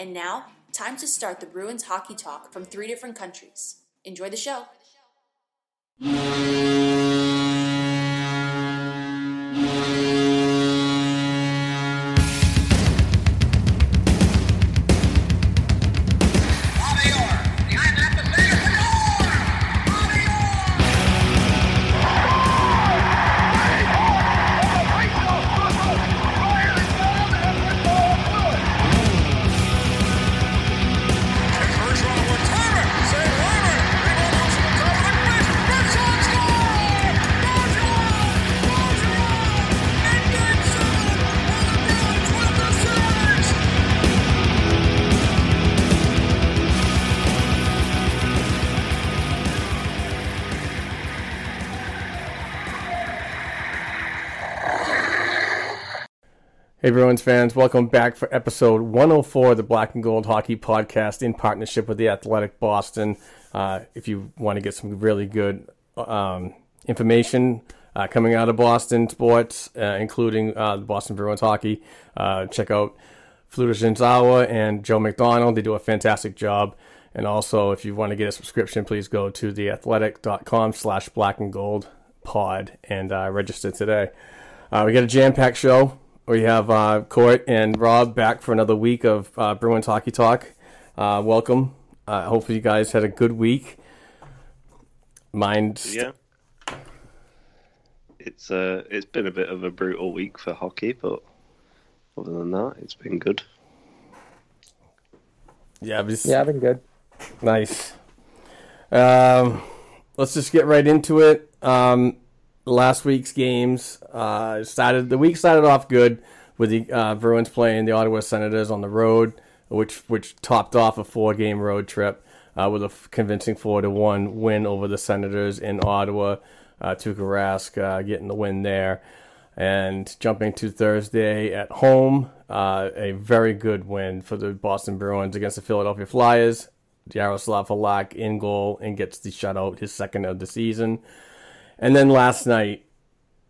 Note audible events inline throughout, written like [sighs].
And now, time to start the Bruins hockey talk from three different countries. Enjoy the show. Hey, Bruins fans, welcome back for episode 104 of the Black and Gold Hockey Podcast in partnership with the Athletic Boston. Uh, if you want to get some really good um, information uh, coming out of Boston sports, uh, including uh, Boston Bruins hockey, uh, check out Fluto Shinzawa and Joe McDonald. They do a fantastic job. And also, if you want to get a subscription, please go to theathletic.com slash black and gold pod and uh, register today. we got a jam-packed show. We have uh, Court and Rob back for another week of uh, Bruins Hockey Talk. Uh, welcome. Uh, hopefully, you guys had a good week. Mine. yeah. It's uh, it's been a bit of a brutal week for hockey, but other than that, it's been good. Yeah, was... yeah, I've been good. Nice. Um, let's just get right into it. Um, last week's games. Uh, started the week started off good with the uh, Bruins playing the Ottawa Senators on the road, which which topped off a four game road trip uh, with a convincing four to one win over the Senators in Ottawa. Uh, Tuukka Rask uh, getting the win there, and jumping to Thursday at home, uh, a very good win for the Boston Bruins against the Philadelphia Flyers. Yaroslav Halak in goal and gets the shutout, his second of the season. And then last night,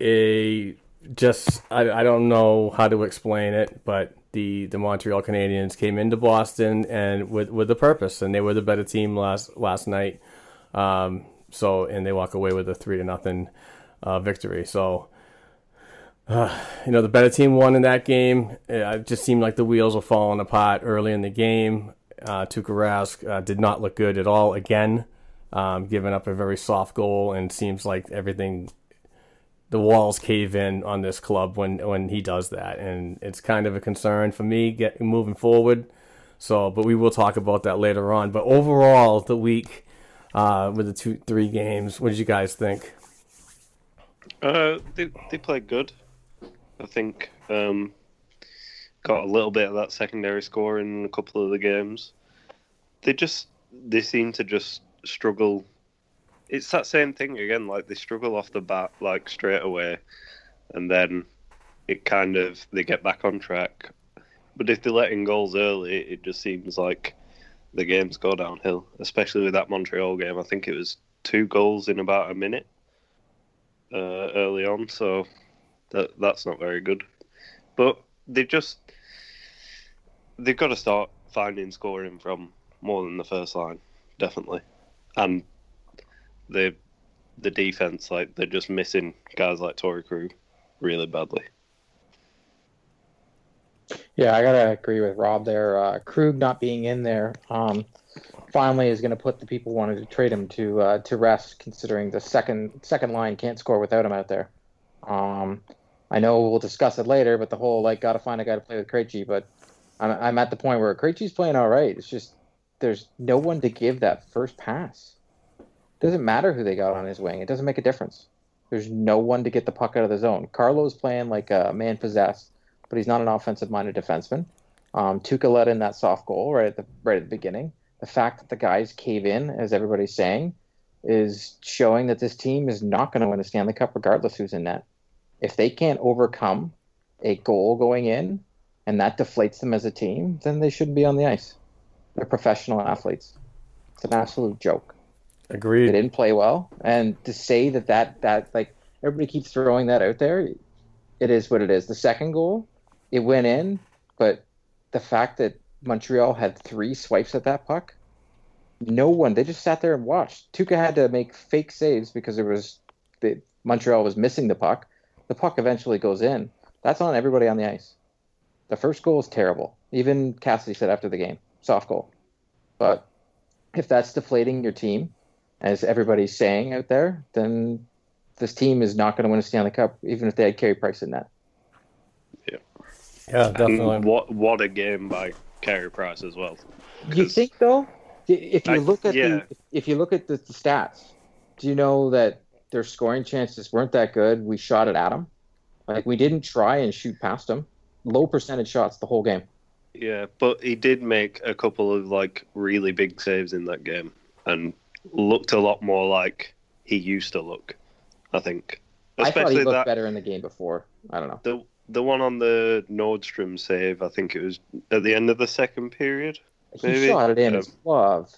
a just I, I don't know how to explain it, but the, the Montreal Canadiens came into Boston and with with a purpose, and they were the better team last last night. Um, so and they walk away with a three to nothing uh, victory. So. Uh, you know, the better team won in that game. It just seemed like the wheels were falling apart early in the game. Uh, Tuukka Rask uh, did not look good at all again um, up a very soft goal, and seems like everything, the walls cave in on this club when when he does that, and it's kind of a concern for me get moving forward. So, but we will talk about that later on. But overall, the week uh, with the two three games, what did you guys think? Uh, they they played good. I think um, got a little bit of that secondary score in a couple of the games. They just they seem to just struggle it's that same thing again. Like they struggle off the bat, like straight away, and then it kind of they get back on track. But if they're letting goals early, it just seems like the games go downhill. Especially with that Montreal game, I think it was two goals in about a minute uh, early on, so that that's not very good. But they just they've got to start finding scoring from more than the first line, definitely, and the the defense like they're just missing guys like Torey Krug really badly. Yeah, I gotta agree with Rob there. Uh, Krug not being in there um, finally is going to put the people wanting to trade him to uh, to rest, considering the second second line can't score without him out there. Um, I know we'll discuss it later, but the whole like got to find a guy to play with Krejci, but I'm, I'm at the point where Krejci's playing all right. It's just there's no one to give that first pass. Doesn't matter who they got on his wing. It doesn't make a difference. There's no one to get the puck out of the zone. Carlo's playing like a man possessed, but he's not an offensive minded defenseman. Um, Tuukka let in that soft goal right at the right at the beginning. The fact that the guys cave in, as everybody's saying, is showing that this team is not going to win a Stanley Cup regardless who's in net. If they can't overcome a goal going in and that deflates them as a team, then they shouldn't be on the ice. They're professional athletes. It's an absolute joke. Agreed. They didn't play well, and to say that that that like everybody keeps throwing that out there, it is what it is. The second goal, it went in, but the fact that Montreal had three swipes at that puck, no one. They just sat there and watched. Tuukka had to make fake saves because there was the Montreal was missing the puck. The puck eventually goes in. That's on everybody on the ice. The first goal is terrible. Even Cassidy said after the game, soft goal. But if that's deflating your team, as everybody's saying out there, then this team is not going to win a Stanley Cup, even if they had Carey Price in that. Yeah, yeah, definitely. And what what a game by Carey Price as well. You think though, if you I- look at yeah. the if you look at the, the stats, do you know that their scoring chances weren't that good? We shot it at them, like we didn't try and shoot past them. Low percentage shots the whole game. Yeah, but he did make a couple of like really big saves in that game and looked a lot more like he used to look. I think, I thought he looked that better in the game before. I don't know. the the one on the Nordstrom save. I think it was at the end of the second period. He shot it in um, his glove.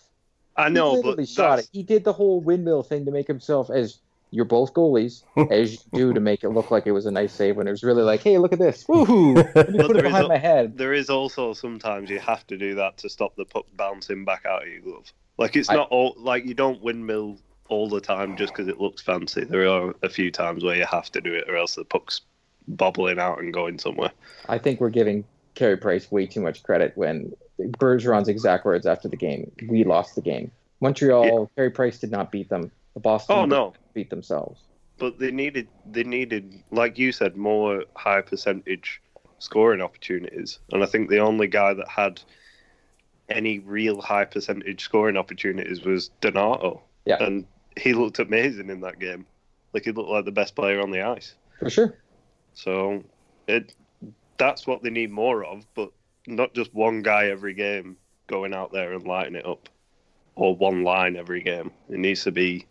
I know, literally but shot that's, it. He did the whole windmill thing to make himself as you're both goalies, [laughs] as you do to make it look like it was a nice save when it was really like, hey, look at this, woohoo! Let me [laughs] put it there is behind a- my head. there is also sometimes you have to do that to stop the puck bouncing back out of your glove. Like it's I- not all like you don't windmill all the time just because it looks fancy. There are a few times where you have to do it, or else the puck's bobbling out and going somewhere. I think we're giving Carey Price way too much credit when Bergeron's exact words after the game, we lost the game. Montreal, Carey Price did not beat them. The Boston Oh no, beat themselves. but they needed they needed like you said more high percentage scoring opportunities, and I think the only guy that had any real high percentage scoring opportunities was Donato, Yeah, and he looked amazing in that game. Like he looked like the best player on the ice. for sure. So it that's what they need more of, but not just one guy every game going out there and lighting it up, or one line every game. It needs to be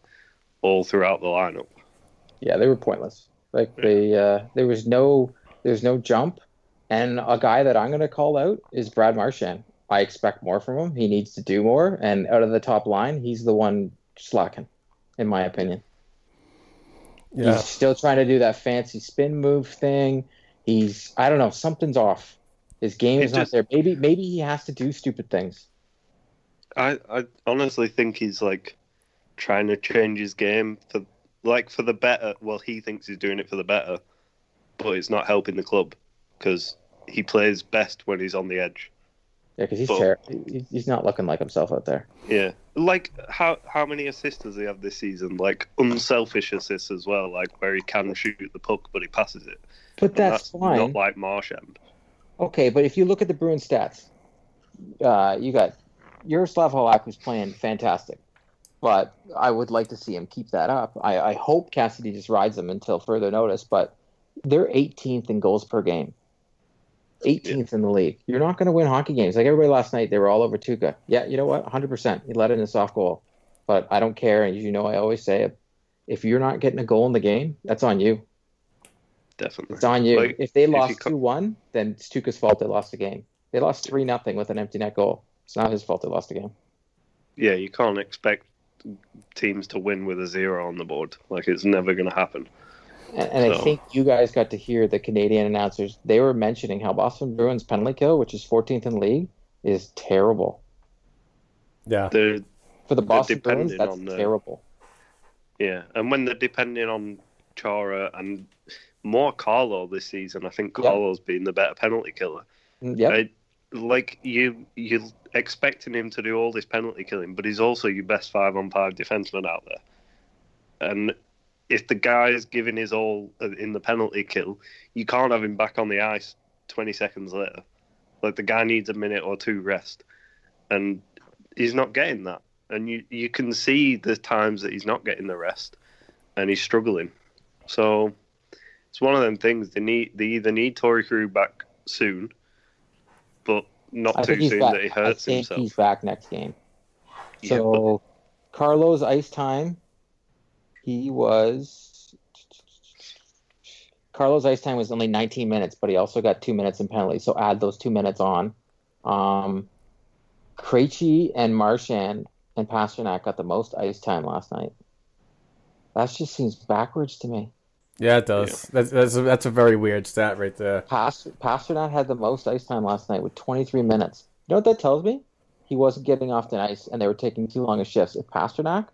all throughout the lineup. Yeah, they were pointless. Like they, uh, there was no, there's no jump. And a guy that I'm going to call out is Brad Marchand. I expect more from him. He needs to do more. And out of the top line, he's the one slacking, in my opinion. Yeah. He's still trying to do that fancy spin move thing. He's, I don't know, something's off. His game is It not just- there. Maybe, maybe he has to do stupid things. I, I honestly think he's like trying to change his game for like for the better. Well, he thinks he's doing it for the better, but it's not helping the club because he plays best when he's on the edge. Yeah, because he's But- ter- he's not looking like himself out there. Yeah, like how how many assists does he have this season? Like unselfish assists as well, like where he can shoot the puck but he passes it. But And that's, fine. Not like Marchand. Okay, but if you look at the Bruins stats, uh, you got Yaroslav Halak was playing fantastic, but I would like to see him keep that up. I, I hope Cassidy just rides him until further notice, but they're 18th in goals per game. 18th in the league. You're not going to win hockey games. Like everybody last night, they were all over Tuukka. Yeah, you know what? 100%. He let in a soft goal. but I don't care. And as you know, I always say it. If you're not getting a goal in the game, that's on you. Definitely. It's on you. Like, if they if lost two one, then it's Tuukka's fault they lost the game. They lost three nothing with an empty net goal. It's not his fault they lost the game. Yeah, you can't expect teams to win with a zero on the board. Like it's never going to happen. And, and I think you guys got to hear the Canadian announcers. They were mentioning how Boston Bruins penalty kill, which is 14th in the league, is terrible Yeah. They're for the Boston Bruins. That's on the- terrible. yeah, and when they're depending on Chara and more Carlo this season, I think Yeah. Carlo's been the better penalty killer. Yep. I, like you, you're expecting him to do all this penalty killing, but he's also your best five on five defenseman out there. And if the guy is giving his all in the penalty kill, you can't have him back on the ice 20 seconds later. Like the guy needs a minute or two rest, and he's not getting that. And you you can see the times that he's not getting the rest, and he's struggling. So it's one of them things. They need they either need Torey Krug back soon, but not I too soon back. that he hurts I think himself. he's back next game. Yeah, So Carlo's ice time, he was. Carlo's ice time was only 19 minutes, but he also got two minutes in penalty. So add those two minutes on. Um, Krejci and Marchand and Pastrnak got the most ice time last night. That just seems backwards to me. Yeah, it does. That's that's a, that's a very weird stat right there. Pas- Pastrnak had the most ice time last night with 23 minutes. You know what that tells me? He wasn't getting off the ice, and they were taking too long of shifts. If Pastrnak,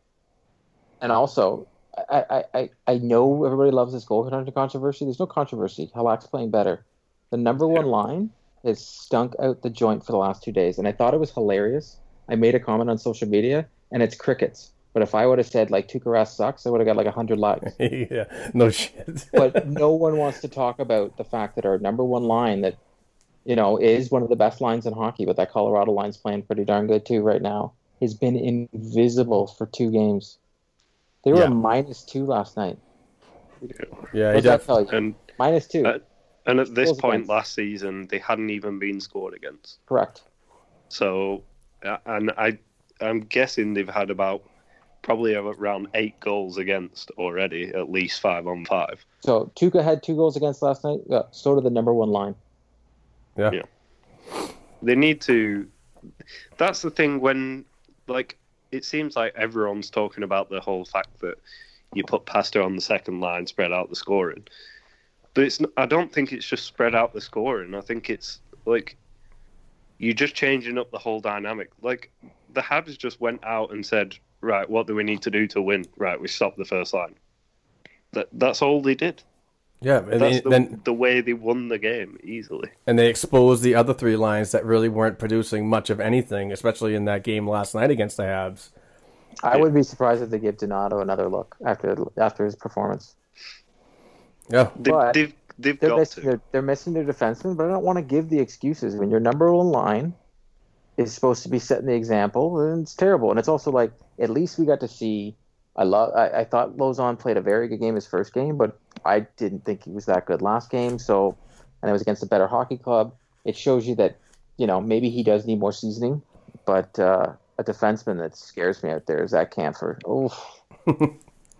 and also, I, I, I, I know everybody loves this goaltender controversy. There's no controversy. Halak's playing better. The number one line has stunk out the joint for the last two days, and I thought it was hilarious. I made a comment on social media, and it's crickets. But if I would have said like Tuukka Rask sucks, I would have got like hundred likes [laughs] yeah, no shit. [laughs] but no one wants to talk about the fact that our number one line that you know is one of the best lines in hockey but that colorado line's playing pretty darn good too right now has been invisible for two games they were Yeah. a minus two last night yeah, he what's that def- tell you and minus two Uh, and at this Goals point against. last season, they hadn't even been scored against. correct So, uh, and I, I'm guessing they've had about probably around eight goals against already, at least five on five. so Tuukka had two goals against last night uh, so did the number one line yeah. Yeah. They need to. That's the thing when, like, it seems like everyone's talking about the whole fact that you put Pasta on the second line, spread out the scoring. But it's. I don't think it's just spread out the scoring. I think it's like you're just changing up the whole dynamic. Like the Habs just went out and said, "Right, what do we need to do to win?" Right, we stop the first line. That that's all they did. Yeah, and That's then, the, then the way they won the game easily. and they exposed the other three lines that really weren't producing much of anything, especially in that game last night against the Habs. i would be surprised if they give donato another look after after his performance Yeah, They, But they've they've they're got missing, to. they're, they're missing their defenseman, but I don't want to give the excuses when your number one line is supposed to be setting the example, and it's terrible. And it's also like at least we got to see. I love. I, I thought Lauzon played a very good game his first game, but I didn't think he was that good last game. So, and it was against a better hockey club. It shows you that you know maybe he does need more seasoning, but uh, a defenseman that scares me out there is that Kampfer. Oh,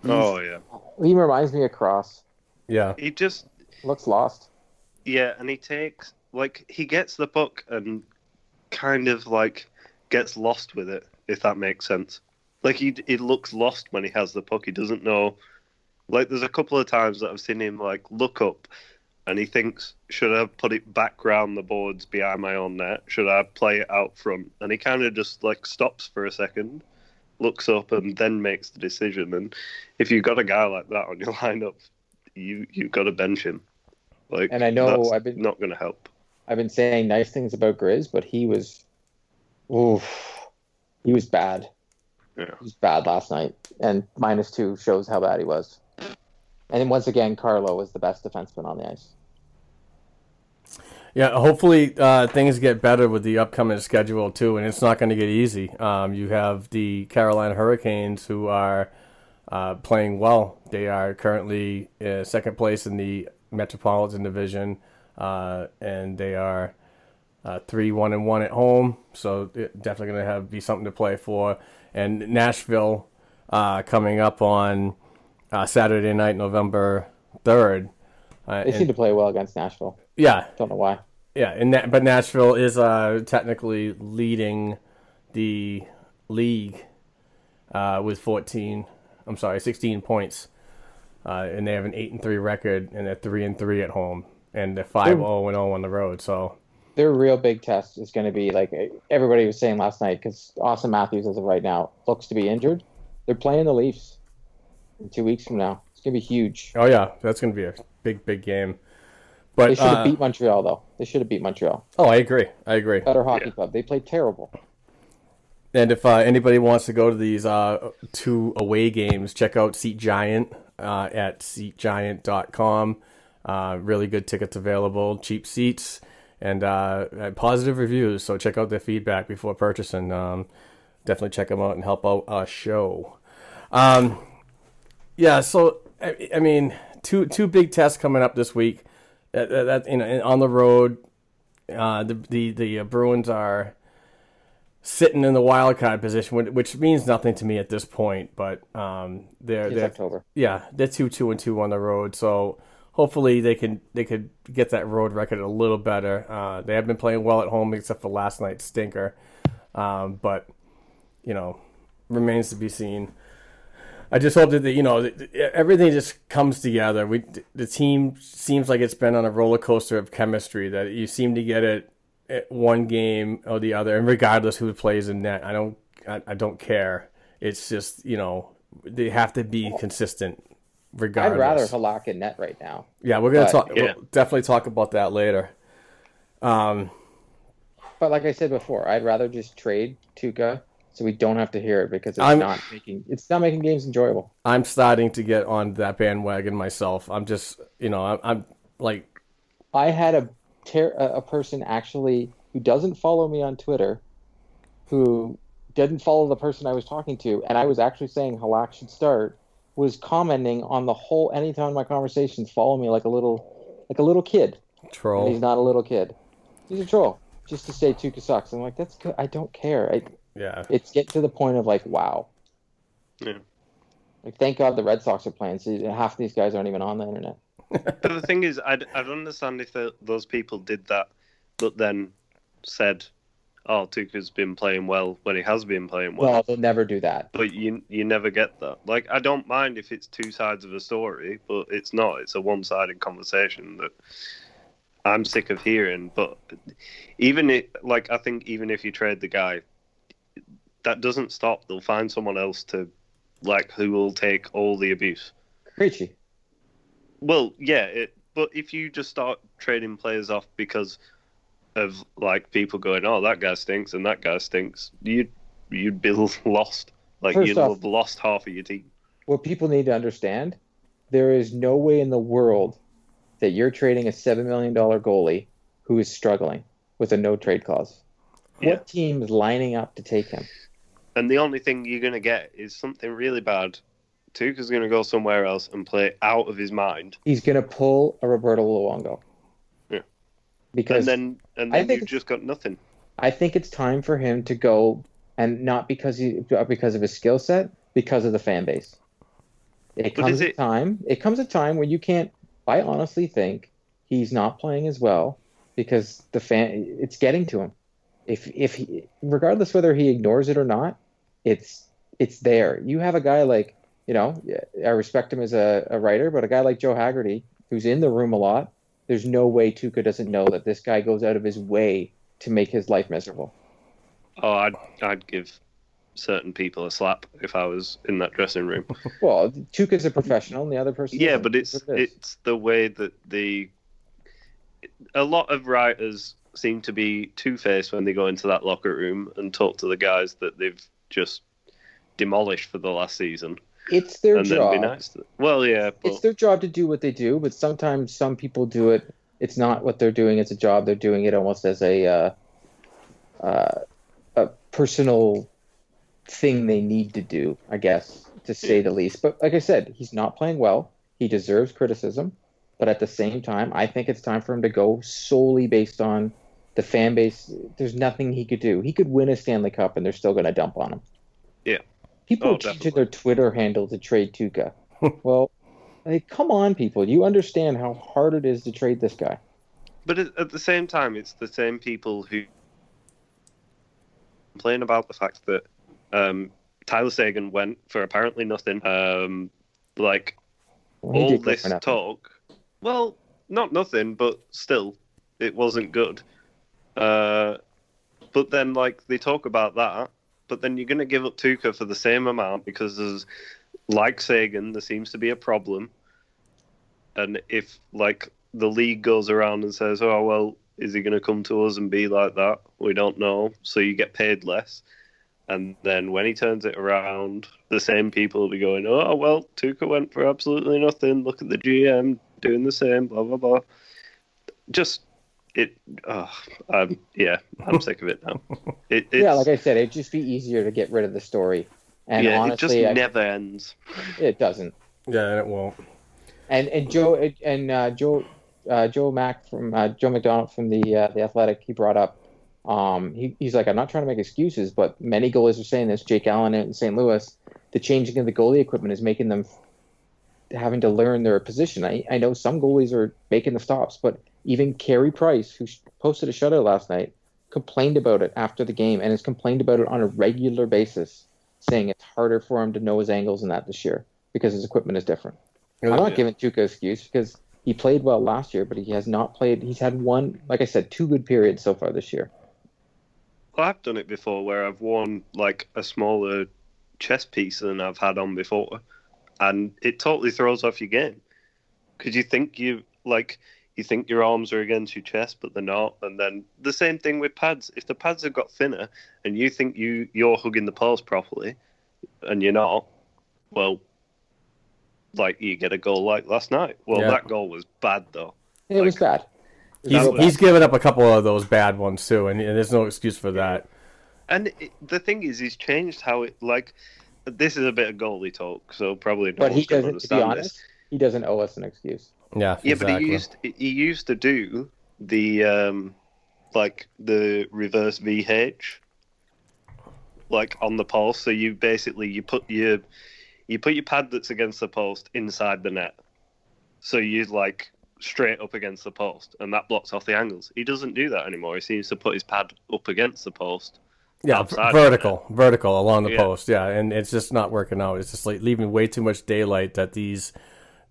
Oh yeah, he reminds me of Cross. yeah, he just Looks lost. yeah, and he takes like he gets the puck and kind of like gets lost with it, if that makes sense. Like he he looks lost when he has the puck. He doesn't know. Like there's a couple of times that I've seen him like look up, and he thinks, should I put it back round the boards behind my own net? Should I play it out front? And he kind of just like stops for a second, looks up, and then makes the decision. And if you've got a guy like that on your [laughs] lineup, you you've got to bench him. Like, And I know I've been- not going to help. I've been saying nice things about Grizz, but he was, oof, he was bad. Yeah. He was bad last night, and minus two shows how bad he was. And then once again, Carlo was the best defenseman on the ice. yeah. Hopefully, uh, things get better with the upcoming schedule too, and it's not going to get easy. Um, you have the Carolina Hurricanes who are uh, playing well. They are currently uh, second place in the Metropolitan Division, uh, and they are uh, three one and one at home. So definitely going to have be something to play for. and Nashville uh, coming up on uh, Saturday night, November third. Uh, They seem to play well against Nashville. yeah, Don't know why. yeah, and that, but Nashville is uh, technically leading the league uh, with 14. I'm sorry, 16 points, uh, and they have an eight and three record, and they're three and three at home, and they're five zero and zero on the road. So Their real big test is going to be like everybody was saying last night because Auston Matthews, as of right now, looks to be injured. They're playing the Leafs in two weeks from now. It's going to be huge. oh yeah, that's going to be a big big game. But They should have uh, beat Montreal though. They should have beat Montreal. oh, I agree, I agree. Better hockey Yeah. club. They played terrible. And if uh, anybody wants to go to these uh, two away games, check out Seat Giant uh, at seatgiant.com. Uh, really good tickets available, cheap seats, and uh, uh, positive reviews. So check out their feedback before purchasing. Um, definitely check them out and help out our show. Um, yeah, so I, I mean, two two big tests coming up this week. That, that, you know, on the road, uh, the the the uh, Bruins are sitting in the wild card position, which- which means nothing to me at this point. But um, they're It's they're October. yeah, they're two two and two on the road. So hopefully they can they could get that road record a little better. Uh, they have been playing well at home except for last night's stinker, um, but you know remains to be seen. I just hope that the, you know everything just comes together. We the team seems like it's been on a roller coaster of chemistry. That you seem to get it at one game or the other, and regardless who plays in net, I don't I, I don't care. It's just you know they have to be consistent. I'd Regardless, rather Halak in net right now. yeah, we're gonna but- talk. Yeah. We'll definitely talk about that later. Um, But like I said before, I'd rather just trade Tuukka so we don't have to hear it because it's I'm- not making it's not making games enjoyable. I'm starting to get on that bandwagon myself. I'm just you know I'm, I'm like I had a ter- a a person actually who doesn't follow me on Twitter, who didn't follow the person I was talking to, and I was actually saying Halak should start, was commenting on the whole. Anytime my conversations, follow me like a little like a little kid. And troll. he's not a little kid. He's a troll. Just to say Tuukka sucks. I'm like, that's good. I don't care. I, Yeah, it's getting to the point of like, wow. Yeah. Like, thank God the Red Sox are playing. So half of these guys aren't even on the internet. [laughs] But the thing is, I'd, I'd understand if the, those people did that, but then said, "Oh, Tuukka's been playing well when he has been playing well." Well, they'll never do that. but you you never get that. Like, I don't mind if it's two sides of a story, but it's not. It's a one-sided conversation that I'm sick of hearing. But even it, like, I think even if you trade the guy, that doesn't stop. They'll find someone else to, like, who will take all the abuse. Krejci. Well, yeah, it, but if you just start trading players off because of like people going, "Oh, that guy stinks" and that guy stinks, you'd you'd be [laughs] lost. Like First you'd off- have lost half of your team. what people need to understand there is no way in the world that you're trading a $7 million goalie who is struggling with a no trade clause. Yeah. What team is lining up to take him? And the only thing you're gonna get is something really bad. Tuukka's gonna go somewhere else and play out of his mind, He's going to pull a Roberto Luongo. Because and then and I then think you've just got nothing. I think it's time for him to go, and not because he uh, because of his skill set, because of the fan base. It But comes is a time. It comes a time where you can't. I honestly think he's not playing as well because the fan. It's getting to him. If if he, regardless whether he ignores it or not, it's it's there. You have a guy like you know I respect him as a, a writer, but a guy like Joe Haggerty who's in the room a lot. There's no way Tuukka doesn't know that this guy goes out of his way to make his life miserable. Oh, I'd I'd give certain people a slap if I was in that dressing room. [laughs] Well, Tuukka's a professional, and the other person. Yeah, but it's That's what it is. it's the way that the a lot of writers seem to be two faced when they go into that locker room and talk to the guys that they've just demolished for the last season, it's their job. be nice. To, well, yeah, It's their job to do what they do, but sometimes some people do it. It's not what they're doing; it's a job. They're doing it almost as a uh, uh, a personal thing they need to do, I guess, to say the least. But like I said, he's not playing well. He deserves criticism, but at the same time, I think it's time for him to go solely based on the fan base. There's nothing he could do. He could win a Stanley Cup, and they're still going to dump on him. yeah, People Oh, are changing their Twitter handle to trade Tuukka. well, like, come on, people. You understand how hard it is to trade this guy. But at, the same time, it's the same people who complain about the fact that um, Tyler Seguin went for apparently nothing. Um, like Well, all this talk. Well, not nothing, but still, it wasn't good. Uh, but then, like, they talk about that, but then you're going to give up Tuukka for the same amount because there's, like Seguin, there seems to be a problem. And if, like, the league goes around and says, oh, well, is he going to come to us and be like that? We don't know. So you get paid less. And then when he turns it around, the same people will be going, "Oh well, Tuukka went for absolutely nothing. Look at the GM doing the same." Blah blah blah. Just it. Oh, um, yeah, I'm sick of it now. [laughs] It, it's, Yeah, like I said, it'd just be easier to get rid of the story. And yeah, honestly, it I- just never ends. it doesn't. Yeah, and it won't. And and Joe and uh, Joe uh, Joe Mac from uh, Joe McDonald from the uh, the Athletic, he brought up. Um, he, he's like, I'm not trying to make excuses, but many goalies are saying this. Jake Allen in St. Louis, the changing of the goalie equipment is making them having to learn their position. I, I know some goalies are making the stops, but even Carey Price, who posted a shutout last night, complained about it after the game and has complained about it on a regular basis, saying it's harder for him to know his angles in that this year because his equipment is different. I'm not giving Tuukka excuse because he played well last year, but he has not played. He's had one, like I said, two good periods so far this year. Well, I've done it before where I've worn like a smaller chest piece than I've had on before, and it totally throws off your game because you think you like you think your arms are against your chest, but they're not. And then the same thing with pads. If the pads have got thinner and you think you you're hugging the post properly, and you're not, well, like you get a goal like last night. Well, Yeah. that goal was bad though. It was bad. It was He's, real bad. he's given up a couple of those bad ones too, and, and there's no excuse for that. And it, the thing is, he's changed how it like. This is a bit of goalie talk, so probably no but he one's going to doesn't. To be honest, this. he doesn't owe us an excuse. Yeah, Yeah, exactly. but he used he used to do the um, like the reverse VH, like on the post. So you basically you put your you put your pad that's against the post inside the net, so you like straight up against the post, and that blocks off the angles. He doesn't do that anymore. He seems to put his pad up against the post. yeah, outside v- of vertical, vertical along the Yeah. post. Yeah, and it's just not working out. It's just like leaving way too much daylight that these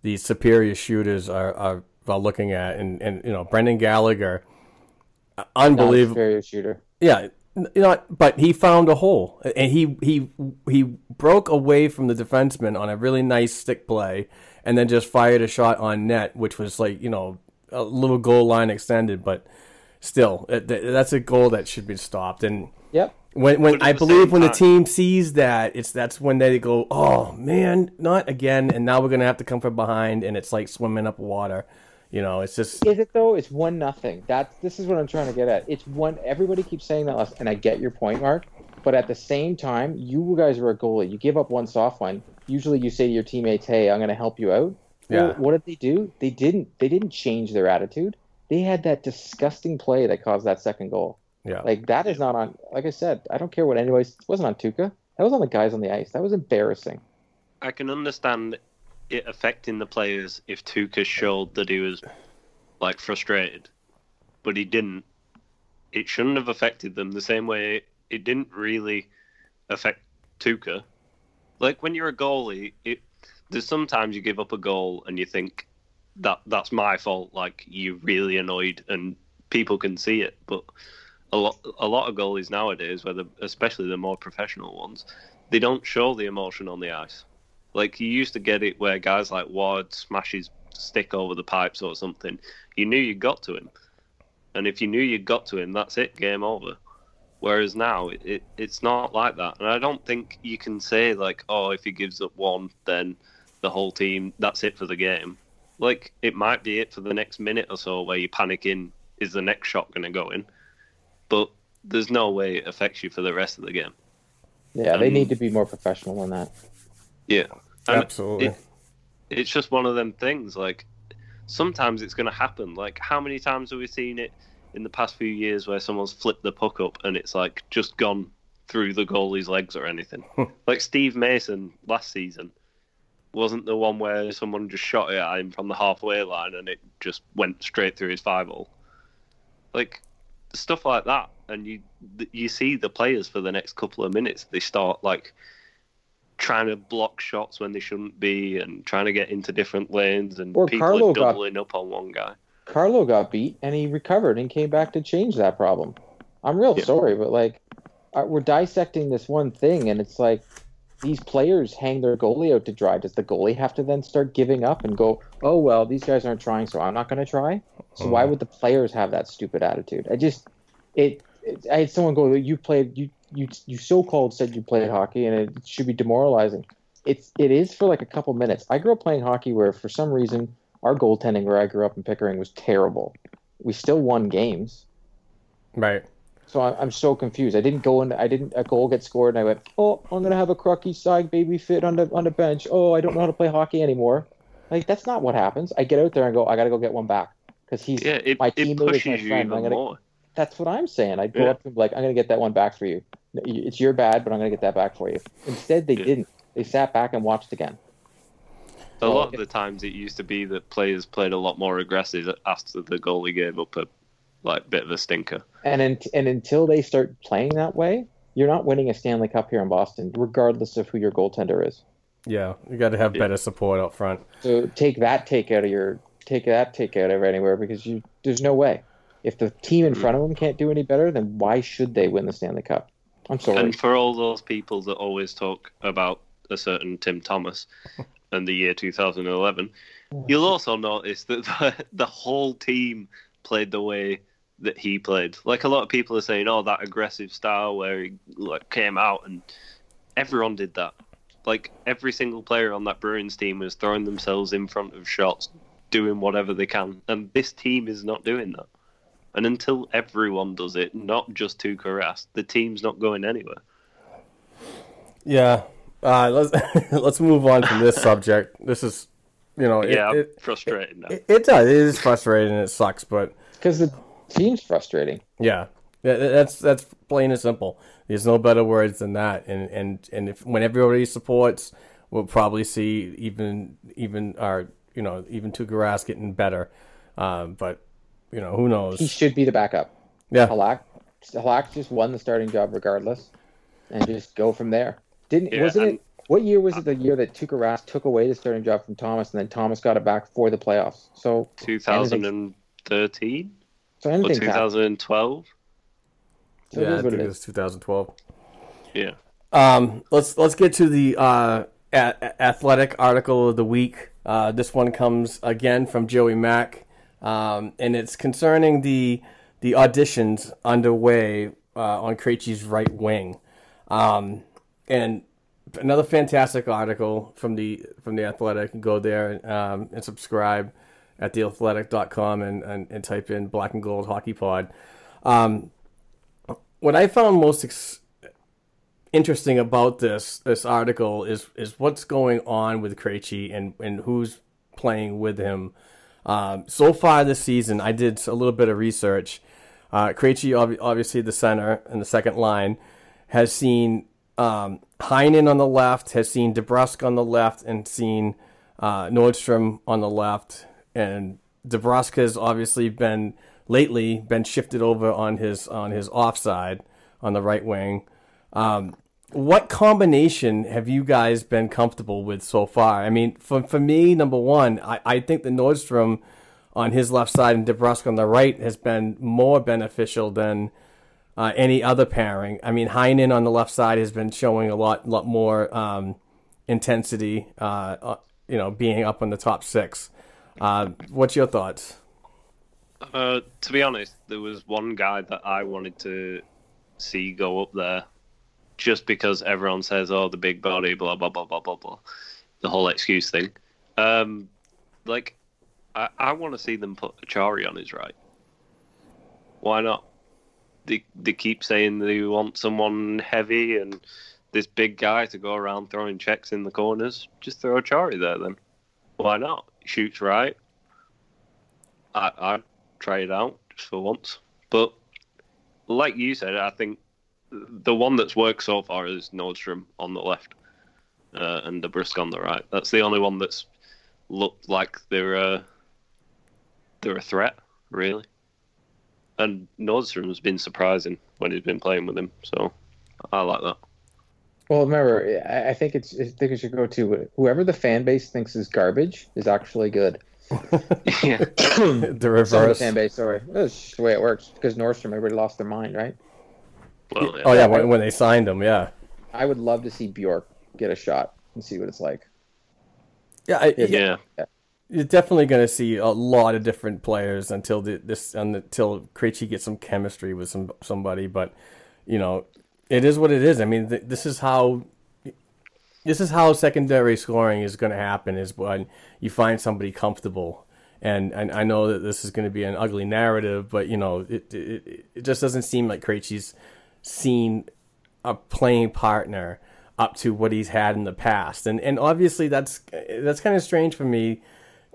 these superior shooters are are, are looking at, and and you know Brendan Gallagher, uh, unbelievable. superior shooter. Yeah, you know, but he found a hole, and he he he broke away from the defenseman on a really nice stick play, and then just fired a shot on net, which was like you know a little goal line extended, but still, that's a goal that should be stopped. And Yep. When when I believe same when the uh, team sees that, it's that's when they go, oh man, not again, and now we're gonna have to come from behind, and it's like swimming up water. You know, it's just Is it though? It's one nothing. That's this is what I'm trying to get at. It's one. Everybody keeps saying that, last, and I get your point, Mark. But at the same time, you guys are a goalie. You give up one soft one. Usually, you say to your teammates, "Hey, I'm going to help you out." Well, Yeah. what did they do? They didn't. They didn't change their attitude. They had that disgusting play that caused that second goal. Yeah. Like that is not on. Like I said, I don't care what anybody. It wasn't on Tuukka. That was on the guys on the ice. That was embarrassing. I can understand it affecting the players if Tuukka showed that he was like frustrated, but he didn't. It shouldn't have affected them the same way it didn't really affect Tuukka. Like when you're a goalie, it there's sometimes you give up a goal and you think that that's my fault. Like you're really annoyed and people can see it, but a lot a lot of goalies nowadays, whether especially the more professional ones, they don't show the emotion on the ice. Like you used to get it where guys like Ward smashes stick over the pipes or something. You knew you got to him, and if you knew you got to him, that's it, game over. Whereas now it, it it's not like that, and I don't think you can say like, oh, if he gives up one, then the whole team that's it for the game. Like it might be it for the next minute or so where you panic in, is the next shot going to go in? But there's no way it affects you for the rest of the game. Yeah, they Um, need to be more professional than that. Yeah, And Absolutely. it- it's just one of them things. Like sometimes it's going to happen. Like how many times have we seen it in the past few years where someone's flipped the puck up and it's like just gone through the goalie's legs or anything. [laughs] like Steve Mason last season wasn't the one where someone just shot it at him from the halfway line and it just went straight through his five hole. Like stuff like that, and you you see the players for the next couple of minutes. They start like trying to block shots when they shouldn't be, and trying to get into different lanes, and Or people Carlo are got- doubling up on one guy. Carlo got beat and he recovered and came back to change that problem. I'm real Yeah. sorry, but like we're dissecting this one thing, and it's like these players hang their goalie out to dry. Does the goalie have to then start giving up and go, "Oh well, these guys aren't trying, so I'm not going to try"? So why mm. would the players have that stupid attitude? I just it, it. I had someone go, "You played you you you so-called said you played hockey, and it should be demoralizing." It's it is for like a couple minutes. I grew up playing hockey where for some reason our goaltending where I grew up in Pickering was terrible. We still won games. Right. So I- I'm so confused. I didn't go in. I didn't a goal get scored, and I went, "Oh, I'm gonna have a crucky side baby fit on the on the bench. Oh, I don't know how to play hockey anymore." Like that's not what happens. I get out there and go, "I gotta go get one back," because he's Yeah, it, my teammate is my friend. I'm gonna. more. That's what I'm saying. I'd go Yeah. up to him like, "I'm gonna get that one back for you. It's your bad, but I'm gonna get that back for you." Instead, they Yeah. didn't. They sat back and watched again. A lot of the times it used to be that players played a lot more aggressive after the goalie gave up a like bit of a stinker. And in, and until they start playing that way, you're not winning a Stanley Cup here in Boston, regardless of who your goaltender is. Yeah, you got to have Yeah. better support up front. So take that take out of your take that take out of anywhere because you there's no way. If the team in hmm. front of them can't do any better, then why should they win the Stanley Cup? I'm sorry. And for all those people that always talk about a certain Tim Thomas [laughs] and the year 2011, you'll also notice that the, the whole team played the way that he played. Like a lot of people are saying, "Oh, that aggressive style where he like came out," and everyone did that. Like every single player on that Bruins team was throwing themselves in front of shots, doing whatever they can, and this team is not doing that. And until everyone does it, not just Tuukka Rask, the team's not going anywhere. Yeah. Uh, let's [laughs] let's move on from this subject. This is, you know, yeah, I'm it, frustrated it, it does. It is frustrating. It sucks, but Because the team's frustrating. yeah, Yeah, that's that's plain and simple. There's no better words than that. And and and if when everybody supports, we'll probably see even even our you know even Tuukka Rask getting better. Um, but you know who knows? He should be the backup. yeah, Halak, Halak just won the starting job regardless, and just go from there. Didn't Yeah, wasn't and- it? What year was it? The year that Tuukka Rask took away the starting job from Thomas, and then Thomas got it back for the playoffs. So 2013 so or anything. 2012. So yeah. is I what think it it is. was 2012. Yeah. Um, let's let's get to the uh, a- athletic article of the week. Uh, this one comes again from Joey Mack, um, and it's concerning the the auditions underway uh, on Krejci's right wing, um, and another fantastic article from the from the Athletic. Go there um, and subscribe at theathletic.com and, and and type in Black and Gold Hockey Pod. Um, what I found most ex- interesting about this this article is is what's going on with Krejci and and who's playing with him. Um, so far this season, I did a little bit of research. Uh, Krejci, ob- obviously the center and the second line, has seen um, Heinen on the left, has seen DeBrusk on the left, and seen uh, Nordstrom on the left. And DeBrusk has obviously been lately been shifted over on his on his offside on the right wing. Um, what combination have you guys been comfortable with so far? I mean, for for me, number one, I, I think the Nordstrom on his left side and DeBrusk on the right has been more beneficial than uh, any other pairing. I mean, Heinen on the left side has been showing a lot lot more um, intensity. Uh, uh, you know, being up on the top six. Uh, what's your thoughts? Uh, to be honest, there was one guy that I wanted to see go up there just because everyone says, oh, the big body, blah, blah, blah, blah, blah, blah. The whole excuse thing. Um, like, I, I want to see them put Acciari on his right. Why not? They, they keep saying they want someone heavy and this big guy to go around throwing checks in the corners. Just throw Acciari there then. Why not? Shoots right. I, I'd try it out just for once. But like you said, I think the one that's worked so far is Nordstrom on the left, uh, and DeBrusk on the right. That's the only one that's looked like they're uh, they're a threat, really. And Nordstrom's been surprising when he's been playing with him, so I like that. Well, remember, I I think it's I think it should go to whoever the fan base thinks is garbage is actually good. [laughs] yeah, [laughs] the Some of the reverse. fan base, sorry, that's just the way it works. Because Nordstrom, everybody lost their mind, right? well, yeah. Oh yeah, when, when they signed him, yeah. I would love to see Bjork get a shot and see what it's like. Yeah, I, yeah. You're definitely going to see a lot of different players until the, this until Krejci gets some chemistry with some somebody. But you know, it is what it is. I mean, th- this is how this is how secondary scoring is going to happen. Is when you find somebody comfortable. And, and I know that this is going to be an ugly narrative, but you know, it it, it just doesn't seem like Krejci's seen a playing partner up to what he's had in the past. And and obviously that's that's kind of strange for me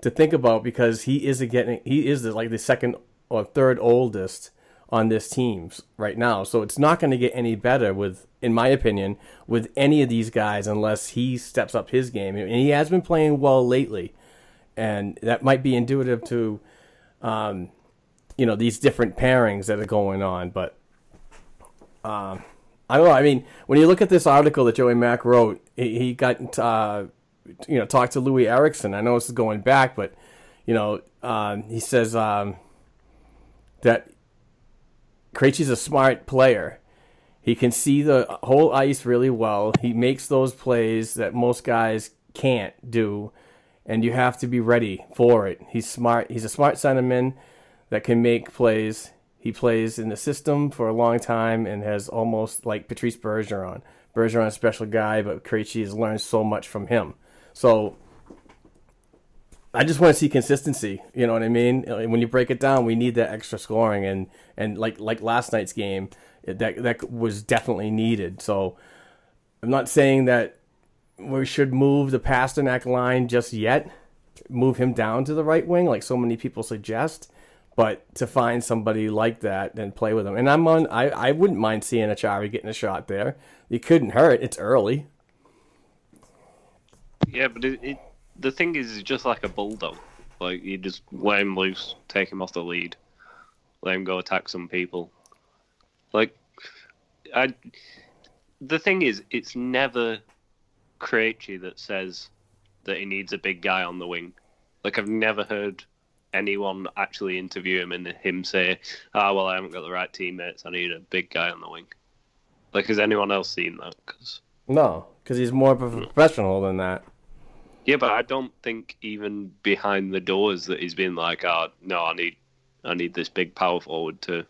to think about because he is getting he is like the second or third oldest on this team right now. So it's not going to get any better with in my opinion with any of these guys unless he steps up his game. And he has been playing well lately. And that might be intuitive to um, you know these different pairings that are going on, but um, I don't know. I mean, when you look at this article that Joey Mack wrote, he, he got uh, you know talked to Loui Eriksson. I know this is going back, but you know um, he says um, that Krejci's a smart player. He can see the whole ice really well. He makes those plays that most guys can't do, and you have to be ready for it. He's smart. He's a smart centerman that can make plays. He plays in the system for a long time and has almost like Patrice Bergeron. Bergeron is a special guy, but Krejci has learned so much from him. So I just want to see consistency. You know what I mean? Uh, when you break it down, we need that extra scoring, and and like like last night's game, that that was definitely needed. So I'm not saying that we should move the Pastrnak line just yet, move him down to the right wing like so many people suggest. But to find somebody like that and play with him, and I'm on. I, I wouldn't mind seeing Acciari getting a shot there. It couldn't hurt. It's early. Yeah, but it, it, the thing is, it's just like a bulldog. Like you just let him loose, take him off the lead, let him go attack some people. Like, I. The thing is, it's never Krejci that says that he needs a big guy on the wing. Like I've never heard anyone actually interview him and him say, "Ah, well, I haven't got the right teammates. I need a big guy on the wing." Like, has anyone else seen that? 'Cause No, because he's more of a professional than that. Yeah, but I don't think even behind the doors that he's been like, oh no, I need, I need this big power forward to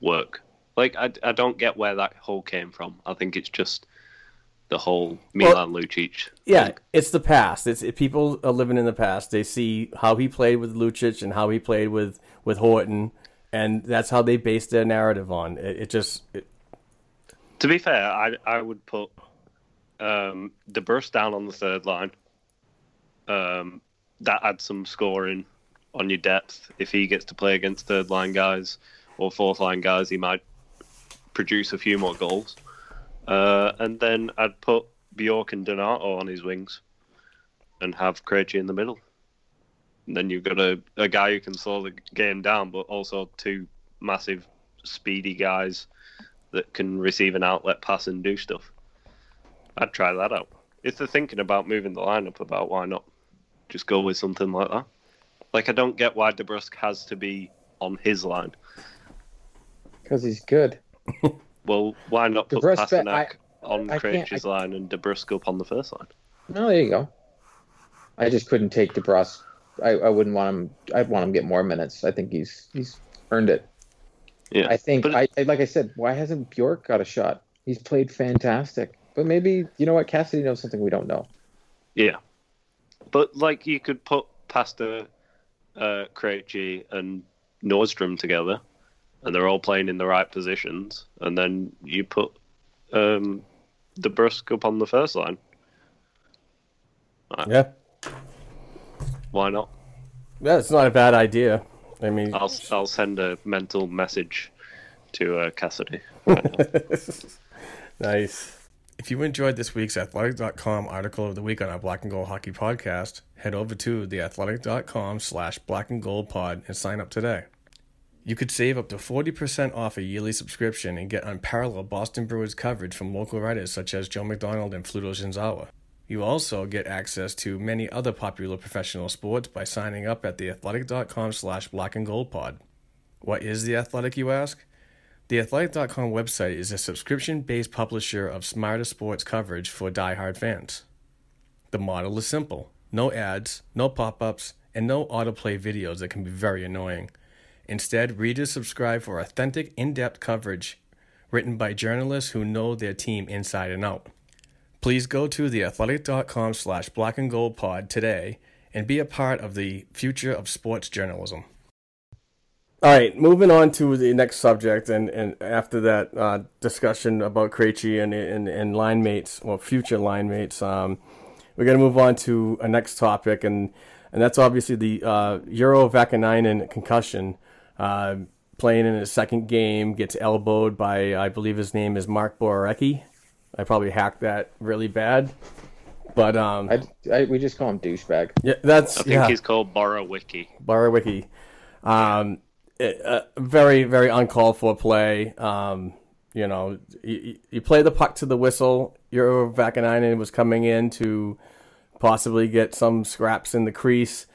work. Like I, I don't get where that whole came from. I think it's just the whole Milan Lucic. Yeah, thing. it's the past. It's it, people are living in the past. They see how he played with Lucic and how he played with with Horton, and that's how they base their narrative on. It, it just it, To be fair, I I would put um, DeBrusk down on the third line. Um, that adds some scoring on your depth. If he gets to play against third line guys or fourth line guys, he might produce a few more goals. Uh, and then I'd put Bjork and Donato on his wings and have Krejci in the middle. And then you've got a, a guy who can slow the game down, but also two massive, speedy guys that can receive an outlet pass and do stuff. I'd try that out. If they're thinking about moving the lineup about, why not just go with something like that? Like, I don't get why DeBrusk has to be on his line. because he's good. [laughs] Well, why not put DeBrusk, Pastrnak I- on I Krejci's line and DeBrusk up on the first line? No, there you go. I just couldn't take DeBrusk. I, I wouldn't want him. I'd want him to get more minutes. I think he's he's earned it. Yeah, I think. But I, I like I said. Why hasn't Bjork got a shot? He's played fantastic. But maybe you know what? Cassidy knows something we don't know. Yeah, but like you could put Pasta, uh, Krejci, and Nordstrom together, and they're all playing in the right positions, and then you put um, DeBrusk up on the first line. yeah, Why not? yeah, it's not a bad idea. I mean, I'll I'll send a mental message to uh, Cassidy. [laughs] nice. If you enjoyed this week's Athletic.com article of the week on our Black and Gold Hockey podcast, head over to theathletic.com slash black and gold pod and sign up today. You could save up to 40% off a yearly subscription and get unparalleled Boston Bruins coverage from local writers such as Joe McDonald and Fluto Shinzawa. You also get access to many other popular professional sports by signing up at theathletic.com slash black and gold pod. What is The Athletic, you ask? TheAthletic.com website is a subscription based publisher of smarter sports coverage for die-hard fans. The model is simple no ads, no pop ups, and no autoplay videos that can be very annoying. Instead, readers subscribe for authentic, in depth coverage written by journalists who know their team inside and out. Please go to theathletic.com slash black and gold pod today and be a part of the future of sports journalism. All right, moving on to the next subject, and, and after that uh, discussion about Krejci and, and and line mates, well, future line mates, um, we're going to move on to a next topic, and and that's obviously the uh, Urho Vaakanainen concussion. Uh, playing in his second game, gets elbowed by, I believe his name is Mark Borowiecki. I probably hacked that really bad, but um, I, I, we just call him douchebag. yeah, that's I think yeah. he's called Borowicki. Borowiecki. Um, it, very, very uncalled for play. Um, you know, you, you play the puck to the whistle. Urho Vaakanainen was coming in to possibly get some scraps in the crease,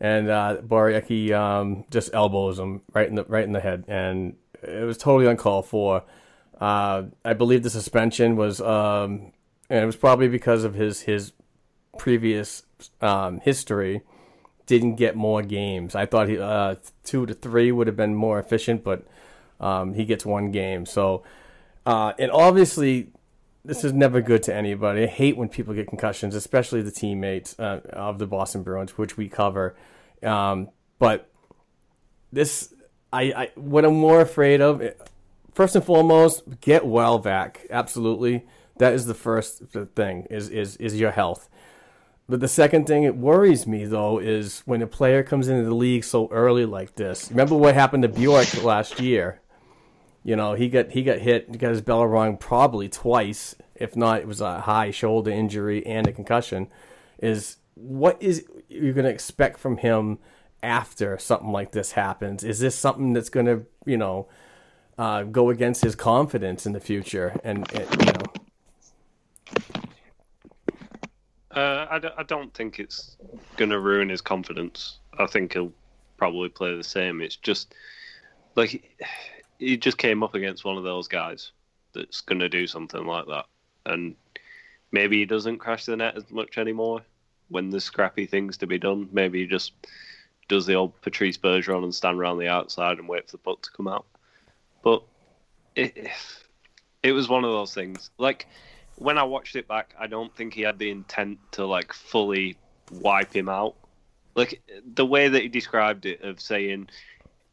and uh, Borowiecki um, just elbows him right in the right in the head, and it was totally uncalled for. Uh, I believe the suspension was, um, and it was probably because of his his previous um, history didn't get more games. I thought he uh, two to three would have been more efficient, but um, he gets one game. So, uh, and obviously, this is never good to anybody. I hate when people get concussions, especially the teammates uh, of the Boston Bruins, which we cover. Um, but this, I, I, what I'm more afraid of, first and foremost, get well back. Absolutely, that is the first thing. Is is is your health. But the second thing it worries me though is when a player comes into the league so early like this. Remember what happened to Bjork last year? You know, he got he got hit, he got his bell rung probably twice, if not it was a high shoulder injury and a concussion. Is what is you're going to expect from him after something like this happens? Is this something that's going to, you know, uh, go against his confidence in the future and, and you know Uh, I, d- I don't think it's going to ruin his confidence. I think he'll probably play the same. It's just like he just came up against one of those guys that's going to do something like that, and maybe he doesn't crash the net as much anymore when there's scrappy things to be done. Maybe he just does the old Patrice Bergeron and stand around the outside and wait for the puck to come out. But it it was one of those things. Like when I watched it back, I don't think he had the intent to like fully wipe him out. Like the way that he described it, of saying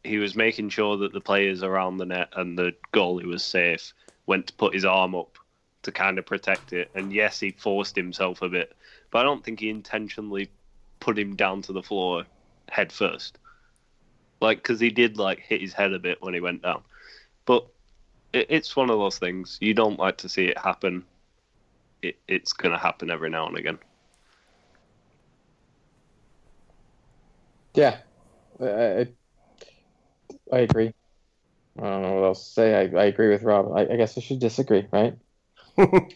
he was making sure that the players around the net and the goalie was safe, went to put his arm up to kind of protect it. And yes, he forced himself a bit, but I don't think he intentionally put him down to the floor head first. Like, because he did like hit his head a bit when he went down, but it, it's one of those things you don't like to see it happen it, it's going to happen every now and again. Yeah, I, I, I agree. I don't know what else to say. I, I agree with Rob. I, I guess I should disagree, right? [laughs]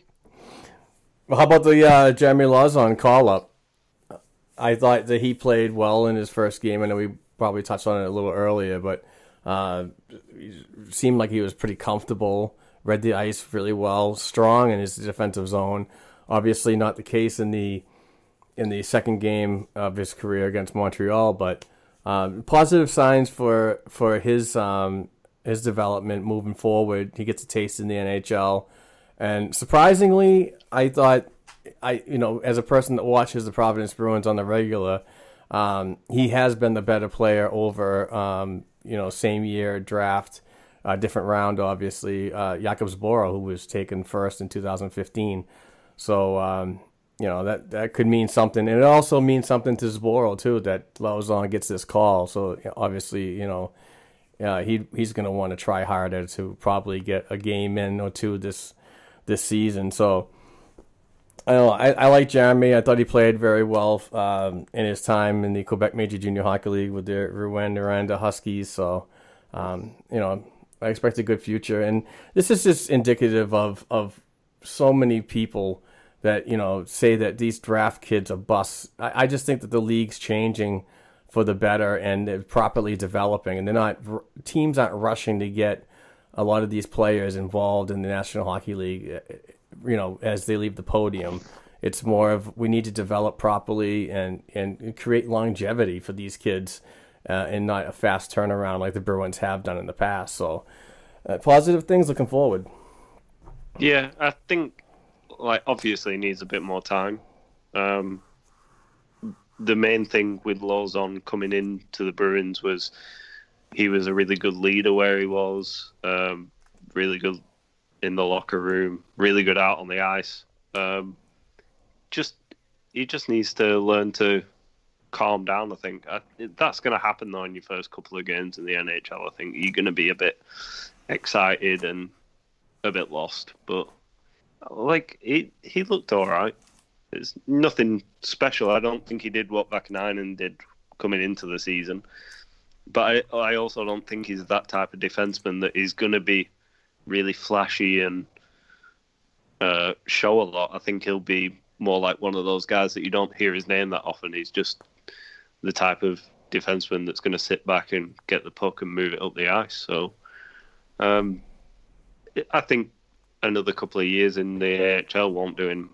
Well, how about the uh, Jeremy Lauzon call up? I thought that he played well in his first game. I know we probably touched on it a little earlier, but uh, seemed like he was pretty comfortable, read the ice really well, strong in his defensive zone. Obviously, not the case in the in the second game of his career against Montreal, but um, positive signs for for his um, his development moving forward. He gets a taste in the NHL. And surprisingly, I thought, I you know, as a person that watches the Providence Bruins on the regular, um, he has been the better player over, um, you know, same year draft, uh, different round, obviously. Uh, Zboril, who was taken first in 2015. So, um, you know, that, that could mean something. And it also means something to Zboril, too, that Lauzon gets this call. So, obviously, you know, uh, he he's going to want to try harder to probably get a game in or two this this season. So I know. I, I like Jeremy. I thought he played very well um, in his time in the Quebec Major Junior Hockey League with the Rouyn-Noranda Huskies. So um, you know, I expect a good future. And this is just indicative of of so many people that you know say that these draft kids are busts. I, I just think that the league's changing for the better and properly developing, and they're not teams aren't rushing to get a lot of these players involved in the National Hockey League. Eh, eh, you know, as they leave the podium, it's more of we need to develop properly and and create longevity for these kids, uh, and not a fast turnaround like the Bruins have done in the past. So, uh, positive things looking forward. Yeah, I think like obviously needs a bit more time. Um, the main thing with Lauzon coming into the Bruins was he was a really good leader where he was, um, really good in the locker room, really good out on the ice. Um, just he just needs to learn to calm down. I think I, that's going to happen though in your first couple of games in the NHL. I think you're going to be a bit excited and a bit lost, but like he he looked all right. It's nothing special. I don't think he did what Vaakanainen did coming into the season. But I, I also don't think he's that type of defenseman that is going to be really flashy and uh, show a lot. I think he'll be more like one of those guys that you don't hear his name that often. He's just the type of defenseman that's going to sit back and get the puck and move it up the ice. So um, I think another couple of years in the AHL won't do him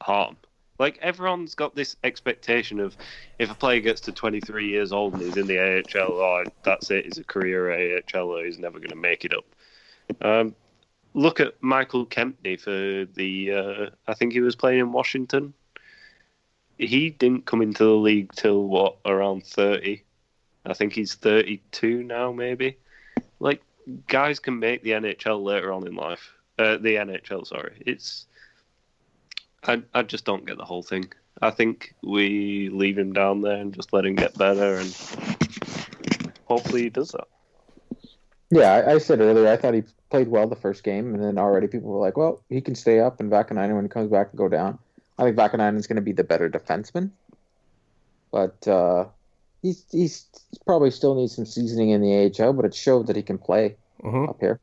harm. Like everyone's got this expectation of if a player gets to 23 years old and he's in the AHL, oh, that's it. He's a career AHL, or he's never going to make it up. Um, look at Michael Kempny for the. Uh, I think he was playing in Washington. He didn't come into the league till what around 30. I think he's 32 now, maybe. Like guys can make the NHL later on in life. Uh, the NHL, sorry. It's I I just don't get the whole thing. I think we leave him down there and just let him get better, and hopefully he does that. Yeah, I, I said earlier I thought he played well the first game, and then already people were like, "Well, he can stay up, and Vaakanainen when he comes back and go down." I think is going to be the better defenseman, but uh, he's he's probably still needs some seasoning in the AHL, but it showed that he can play mm-hmm. up here,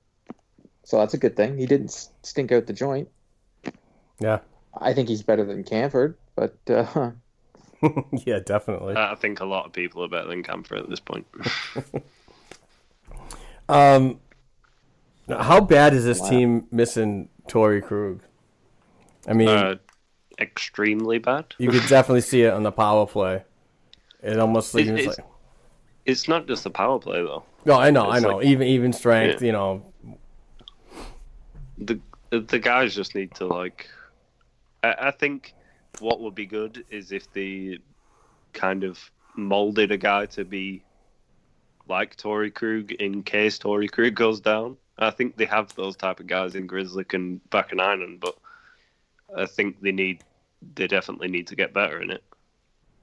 so that's a good thing. He didn't stink out the joint. Yeah, I think he's better than Kampfer, but uh, [laughs] yeah, definitely. I think a lot of people are better than Kampfer at this point. [laughs] um, how bad is this wow. team missing Torey Krug? I mean, uh, extremely bad. You could definitely see it on the power play. It almost seems it's, like it's not just the power play though. No, I know, it's I know. Like, even even strength, yeah. you know. The the guys just need to like I, think what would be good is if they kind of molded a guy to be like Torey Krug in case Torey Krug goes down. I think they have those type of guys in Grizzly and Vaakanainen, but I think they need they definitely need to get better in it.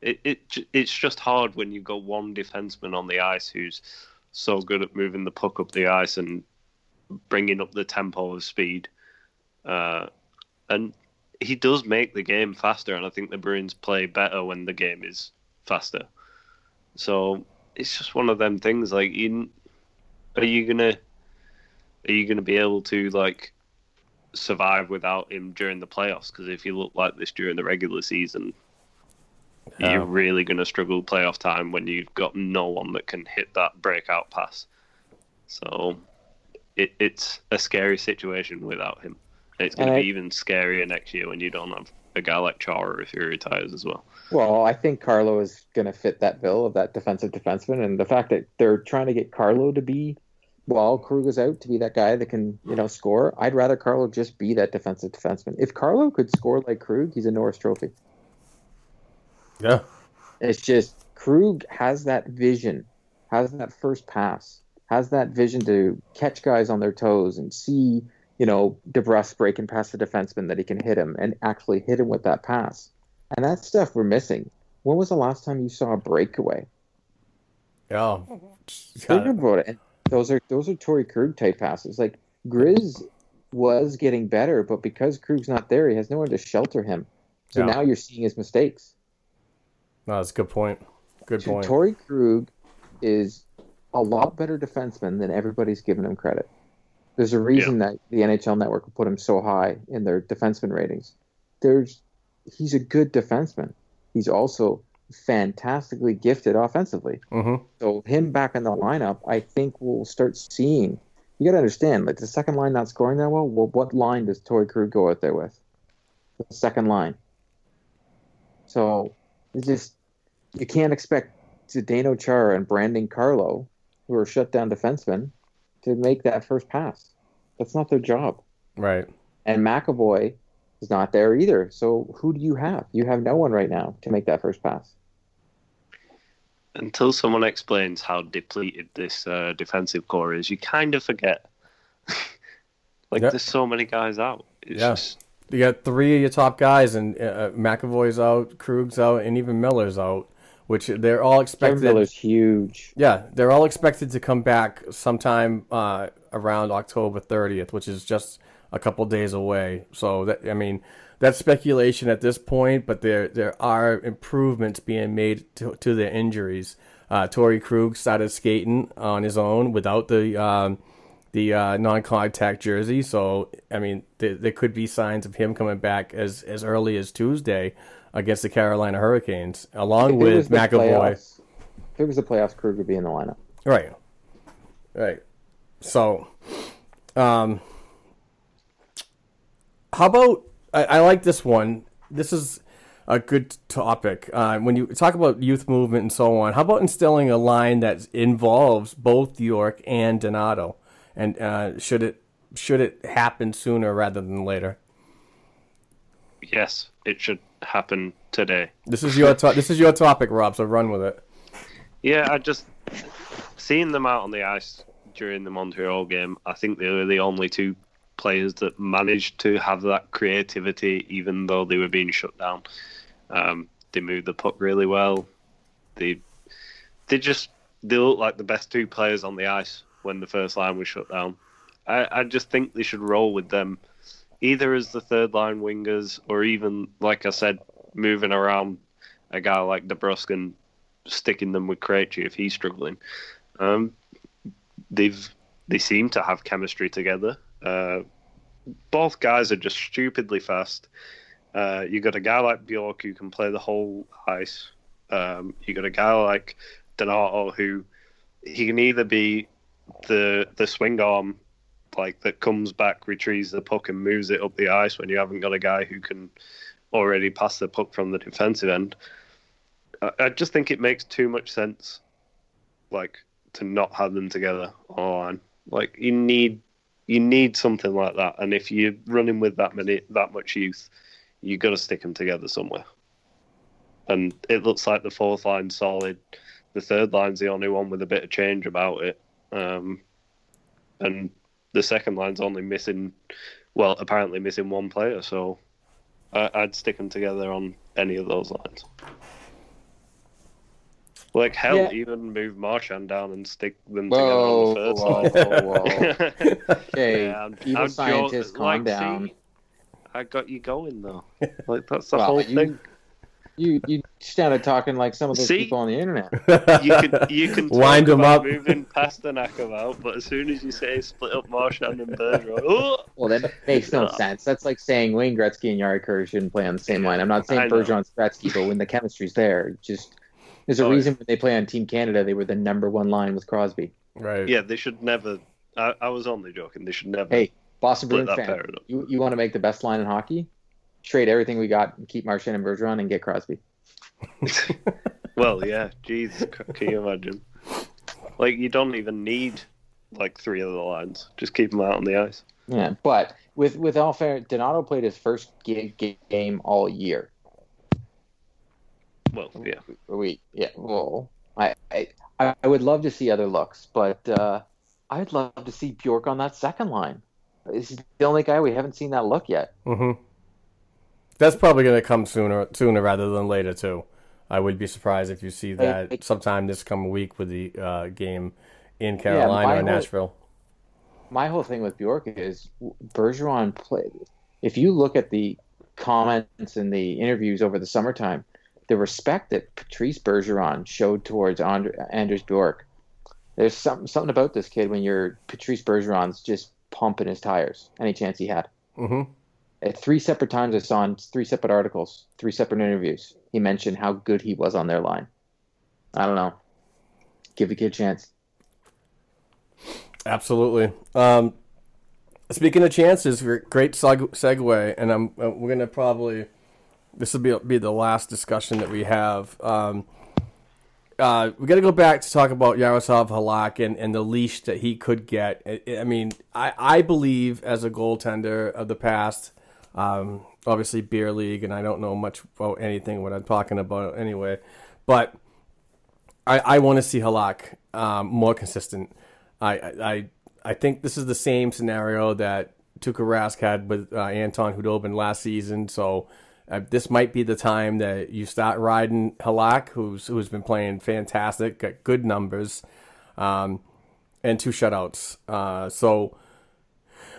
It it it's just hard when you've got one defenseman on the ice who's so good at moving the puck up the ice and bringing up the tempo of speed. Uh, and he does make the game faster, and I think the Bruins play better when the game is faster. So it's just one of them things. Like, you, are you gonna are you gonna be able to like survive without him during the playoffs? Because if you look like this during the regular season, you're really gonna struggle playoff time when you've got no one that can hit that breakout pass. So it, it's a scary situation without him. It's going to be even scarier next year when you don't have a guy like Chara if he retires as well. Well, I think Carlo is going to fit that bill of that defensive defenseman, and the fact that they're trying to get Carlo to be while Krug is out to be that guy that can you know score. I'd rather Carlo just be that defensive defenseman. If Carlo could score like Krug, he's a Norris Trophy. Yeah, it's just Krug has that vision, has that first pass, has that vision to catch guys on their toes and see you know, DeBrusk breaking past the defenseman that he can hit him and actually hit him with that pass. And that stuff we're missing. When was the last time you saw a breakaway? Yeah. [laughs] Think about it. Those are those are Torey Krug type passes. Like Grizz was getting better, but because Krug's not there, he has no one to shelter him. So Yeah. now you're seeing his mistakes. No, that's a good point. Good point. Torey Krug is a lot better defenseman than everybody's giving him credit. There's a reason that the NHL Network put him so high in their defenseman ratings. There's he's a good defenseman. He's also fantastically gifted offensively. Mm-hmm. So him back in the lineup, I think we'll start seeing. You got to understand, like the second line not scoring that well. Well, what line does Torey Krug go out there with? The second line. So it's just you can't expect Zdeno Chara and Brandon Carlo, who are shut down defensemen, to make that first pass. That's not their job. Right. And McAvoy is not there either. So who do you have? You have no one right now to make that first pass. Until someone explains how depleted this uh, defensive core is, you kind of forget. [laughs] like, Yeah. there's so many guys out. It's Yeah. just You got three of your top guys, and uh, McAvoy's out, Krug's out, and even Miller's out, which they're all Kevin expected. Miller's huge. Yeah, they're all expected to come back sometime uh, around October 30th, which is just a couple days away. So that I mean, that's speculation at this point, but there there are improvements being made to, to their injuries. Uh, Torey Krug started skating on his own without the um, the uh, non-contact jersey, so I mean, there, there could be signs of him coming back as as early as Tuesday against the Carolina Hurricanes, along with McAvoy. playoffs- If it was the playoffs, Krug would be in the lineup. Right. Right. So, um, how about I, I like this one. This is a good topic. Uh, when you talk about youth movement and so on, how about instilling a line that involves both Bjork and Donato? And uh, should it should it happen sooner rather than later? yes, it should happen today. This is your to- this is your topic, Rob. So run with it. Yeah, I just seeing them out on the ice during the Montreal game. I think they were the only two players that managed to have that creativity, even though they were being shut down. Um, they moved the puck really well. They they just they looked like the best two players on the ice when the first line was shut down. I, I just think they should roll with them, either as the third line wingers or even like I said, moving around a guy like DeBrusk and sticking them with Krejci if he's struggling. Um, they've they seem to have chemistry together. Uh, both guys are just stupidly fast. Uh, you got a guy like Bjork who can play the whole ice. Um, you got a guy like Donato who he can either be the the swing arm like that comes back, retrieves the puck and moves it up the ice when you haven't got a guy who can already pass the puck from the defensive end. I, I just think it makes too much sense, like to not have them together on. Like you need you need something like that, and if you're running with that many that much youth, you've got to stick them together somewhere. And it looks like the fourth line's solid. The third line's the only one with a bit of change about it, um, and the second line's only missing, well, apparently missing one player. So I, I'd stick them together on any of those lines. Like hell, Yeah. even move Marchand down and stick them Whoa, together on the third whoa, line. whoa. [laughs] Okay, Yeah, I'm- evil I'm scientist, jo- calm like, down. see, I got you going though. [laughs] Like that's the Well, whole you- thing. You you started talking like some of those See? people on the internet. You can you [laughs] can talk Wind 'em about up. moving Pastrnak about, but as soon as you say split up Marchand and Bergeron, oh, Well, that makes no sense. That's like saying Wayne Gretzky and Jari Kurri shouldn't play on the same line. I'm not saying know. Bergeron's Gretzky, but when the chemistry's there, just there's a Oh, yeah. reason when they play on Team Canada, they were the number one line with Crosby. Right. yeah, they should never. I, I was only joking. They should never. Hey, Boston Bruins fan, you you want to make the best line in hockey? Trade everything we got and keep Marchand and Bergeron and get Crosby. [laughs] [laughs] well, yeah. Jeez, can you imagine? Like you don't even need like three of the lines. Just keep them out on the ice. Yeah, but with with all fair, Donato played his first ga- ga- game all year. Well, yeah. We yeah, well, I I, I would love to see other looks, but uh, I'd love to see Bjork on that second line. He's the only guy we haven't seen that look yet. Mm-hmm. That's probably going to come sooner, sooner rather than later too. I would be surprised if you see that Hey, hey. sometime this coming week with the uh, game in Carolina my or whole- Nashville. my whole thing with Bjork is Bergeron played. If you look at the comments and the interviews over the summertime, the respect that Patrice Bergeron showed towards Andre, Anders Bjork, there's something something about this kid when you're Patrice Bergeron's just pumping his tires any chance he had. hmm At three separate times, I saw in three separate articles, three separate interviews. He mentioned how good he was on their line. I don't know. Give the kid a chance. Absolutely. Um, speaking of chances, great seg- segue, and I'm uh, we're gonna probably this will be be the last discussion that we have. Um, uh, we got to go back to talk about Yaroslav Halak and, and the leash that he could get. I, I mean, I, I believe as a goaltender of the past, um, obviously beer league, and I don't know much about anything what I'm talking about anyway, but I, I want to see Halak um, more consistent. I, I I think this is the same scenario that Tuukka Rask had with uh, Anton Khudobin last season. So uh, this might be the time that you start riding Halak, who's who's been playing fantastic, got good numbers, um, and two shutouts. Uh, so